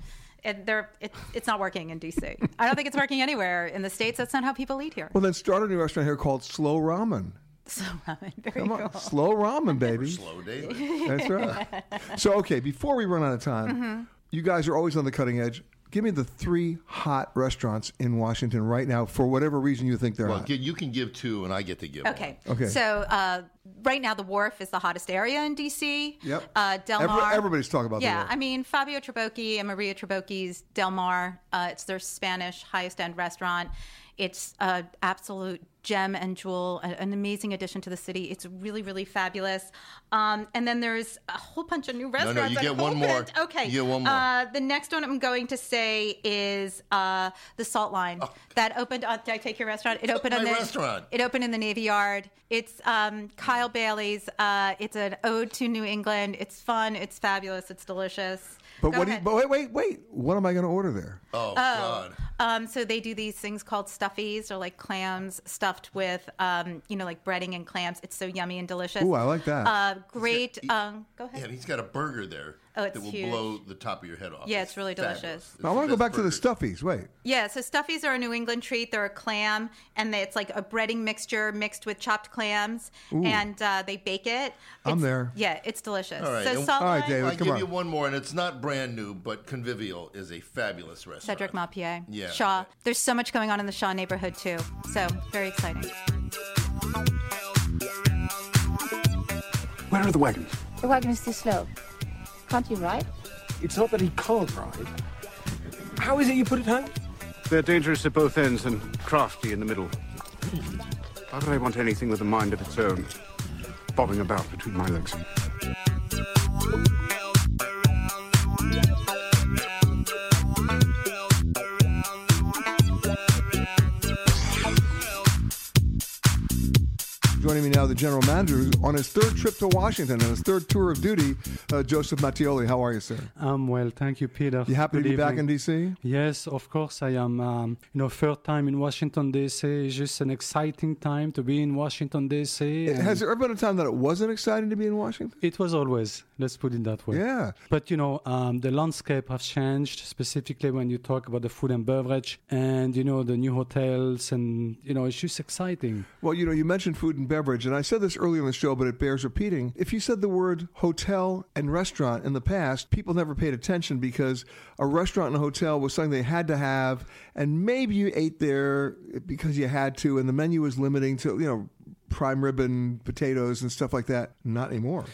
And they're, it, it's not working in DC. I don't think it's working anywhere in the States. That's not how people eat here. Well, then start a new restaurant here called Slow Ramen. Slow ramen, very Come on, cool. Slow Ramen, baby. Slow David. That's right. So, okay, before we run out of time, Mm-hmm. you guys are always on the cutting edge. Give me the three hot restaurants in Washington right now for whatever reason you think they're Well, hot. gi- you can give two, and I get to give Okay. one. Okay. So uh, right now, the Wharf is the hottest area in DC. Yep. Uh, Del Every- everybody's talking about the Yeah, I mean Fabio Trabocchi and Maria Trabocchi's Del Mar. Uh, it's their Spanish highest end restaurant. It's an absolute gem and jewel, an amazing addition to the city. It's really, really fabulous. Um, and then there's a whole bunch of new restaurants. no, restaurants. you get one more. Okay. You get one more. Uh, the next one I'm going to say is uh, the Salt Line. That opened on. Did I take your restaurant? It opened on Oh. the restaurant. It opened in the Navy Yard. It's um, Kyle Bailey's. Uh, it's an ode to New England. It's fun. It's fabulous. It's delicious. but Go what? Do you, but wait, wait, wait. What am I going to order there? Oh, Oh, God. Um, so they do these things called stuffies, or like clams stuffed with, um, you know, like breading and clams. It's so yummy and delicious. Ooh, I like that. Uh, great. Um, go ahead. Yeah, and he's got a burger there Oh, it's that will huge. blow the top of your head off. Yeah, it's really fabulous. delicious. Now, I want to go back to the stuffies. Wait. Yeah, so stuffies are a New England treat. They're a clam, and they, it's like a breading mixture mixed with chopped clams, Ooh. and uh, they bake it. I'm It's- there. Yeah, it's delicious. All right, So and- Salt Line- I give you one more, and it's not brand new, but Convivial is a fabulous restaurant. Cedric Maupillier. Yeah. Shaw. There's so much going on in the Shaw neighborhood too. So very exciting. Where are the wagons? The wagon is too slow. Can't you ride? It's not that he can't ride. How is it you put it home? They're dangerous at both ends and crafty in the middle. Why would I want anything with a mind of its own, bobbing about between my legs? General manager, on his third trip to Washington and his third tour of duty, uh, Joseph Mattioli. How are you, sir? I'm well, thank you, Peter. You happy to Good be back in D.C.? Yes, of course I am. Um, you know, third time in Washington D.C. It's just an exciting time to be in Washington D.C. Has there ever been a time that it wasn't exciting to be in Washington? It was always. Let's put it that way. Yeah. But you know, um, the landscape has changed, specifically when you talk about the food and beverage, and you know the new hotels, and you know it's just exciting. Well, you know, you mentioned food and beverage, and I said this earlier in the show, but it bears repeating. If you said the word hotel and restaurant in the past, people never paid attention because a restaurant and a hotel was something they had to have, and maybe you ate there because you had to, and the menu was limiting to, you know, prime rib potatoes and stuff like that. Not anymore.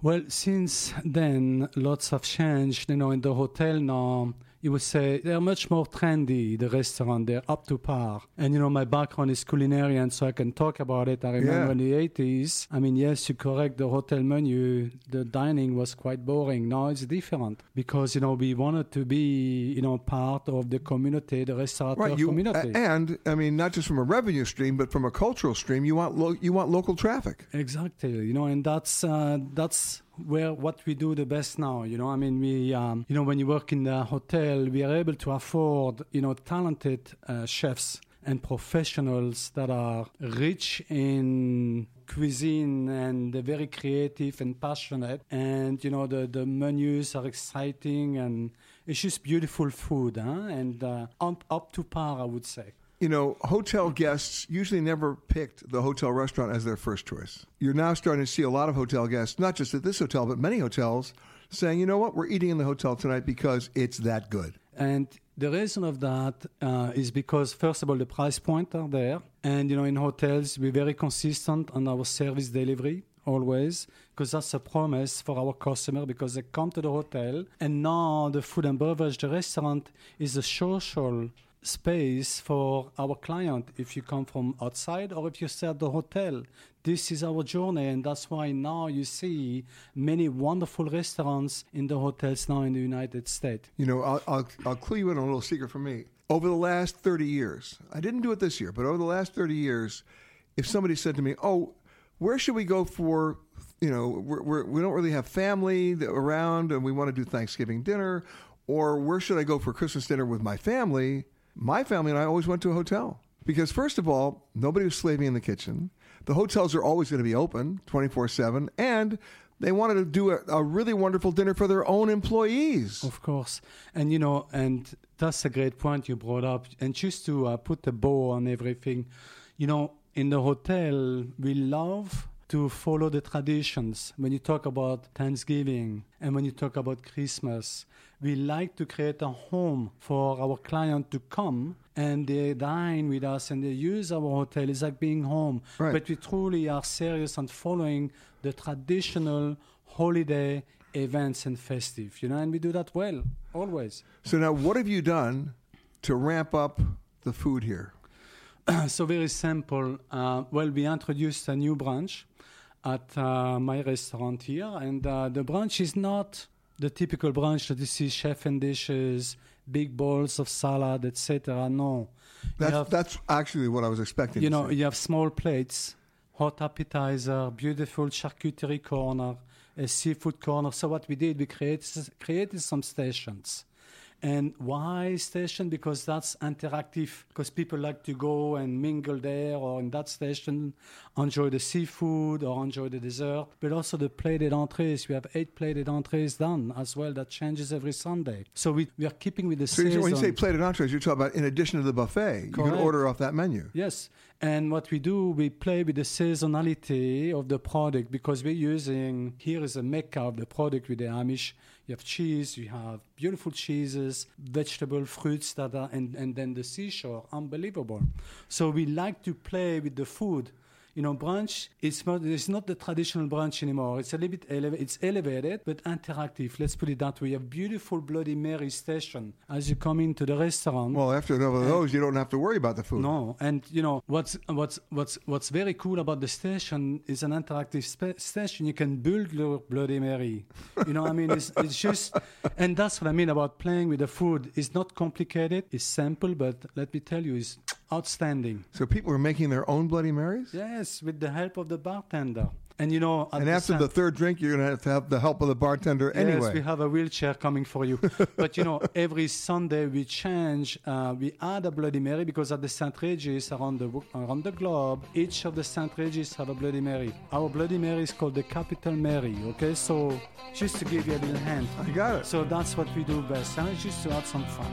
Well, since then, lots have changed. You know, in the hotel now, you would say they're much more trendy, the restaurant, they're up to par. And, you know, my background is culinary, and so I can talk about it. I remember Yeah. in the 80s, I mean, yes, you correct, the hotel menu, the dining was quite boring. Now it's different because, you know, we wanted to be, you know, part of the community, the restaurateur Right, you, community. and I mean, not just from a revenue stream, but from a cultural stream. You want lo- you want local traffic. Exactly, you know, and that's uh, that's where what we do the best now. You know, I mean, we um, you know when you work in the hotel, we are able to afford you know talented uh, chefs and professionals that are rich in cuisine and very creative and passionate and you know the the menus are exciting and it's just beautiful food huh? and uh, up, up to par i would say You know, hotel guests usually never picked the hotel restaurant as their first choice. You're now starting to see a lot of hotel guests, not just at this hotel, but many hotels, saying, you know what, we're eating in the hotel tonight because it's that good. And the reason of that uh, is because, first of all, the price point are there. And, you know, in hotels, we're very consistent on our service delivery always because that's a promise for our customer because they come to the hotel and now the food and beverage the restaurant is a social space for our client if you come from outside or if you stay at the hotel this is our journey and that's why now you see many wonderful restaurants in the hotels now in the united states You know, I'll, I'll, I'll clue you in on a little secret from me. Over the last 30 years, I didn't do it this year, but over the last 30 years, if somebody said to me, oh, where should we go for, you know, we're, we're, we don't really have family around and we want to do Thanksgiving dinner, or where should I go for Christmas dinner with my family? My family and I always went to a hotel. Because, first of all, nobody was slaving in the kitchen. The hotels are always going to be open 24 7. And they wanted to do a, a really wonderful dinner for their own employees. Of course. And, you know, and that's a great point you brought up. And just to uh, put a bow on everything, you know, in the hotel, we love to follow the traditions. When you talk about Thanksgiving and when you talk about Christmas, we like to create a home for our client to come and they dine with us and they use our hotel. It's like being home. Right. But we truly are serious on following the traditional holiday events and festive, you know, and we do that well, always. So now, what have you done to ramp up the food here? so very simple. Uh, well, we introduced a new branch at uh, my restaurant here, and uh, the branch is not the typical branch that you see chef and dishes, big bowls of salad, etc. No, That's, have- that's actually what I was expecting. you know, see. you have small plates, hot appetizer, beautiful charcuterie corner, a seafood corner. So what we did, we created created some stations, And why station? Because that's interactive. Because people like to go and mingle there or in that station, enjoy the seafood or enjoy the dessert. But also the plated entrees. We have eight plated entrees done as well. That changes every Sunday. So we, we are keeping with the So season. when you say plated entrees, you're talking about in addition to the buffet, you can order off that menu. Yes. And what we do, we play with the seasonality of the product because we're using here is a mecca of the product with the Amish. You have cheese, you have beautiful cheeses, vegetable fruits that are, and, and then the seashore, unbelievable. So we like to play with the food. You know, brunch it's not, it's not the traditional brunch anymore. It's a little bit eleva- it's elevated but interactive. Let's put it that way. You have beautiful Bloody Mary station as you come into the restaurant. Well, after one of those, you don't have to worry about the food. No, and you know what's what's what's what's very cool about the station is an interactive spa- station. You can build your Bloody Mary. You know, I mean, it's, it's just, and that's what I mean about playing with the food. It's not complicated. It's simple, but let me tell you, it's outstanding. So people are making their own Bloody Marys? Yes, with the help of the bartender. And you know, And after same- the third drink, you're going to have to have the help of the bartender anyway. Yes, we have a wheelchair coming for you. but you know, every Sunday we change. Uh, we add a Bloody Mary because at the St. Regis around the around the globe, each of the St. Regis have a Bloody Mary. Our Bloody Mary is called the Capital Mary. Okay, so just to give you a little hint. I got it. So that's what we do best, and it's just to have some fun.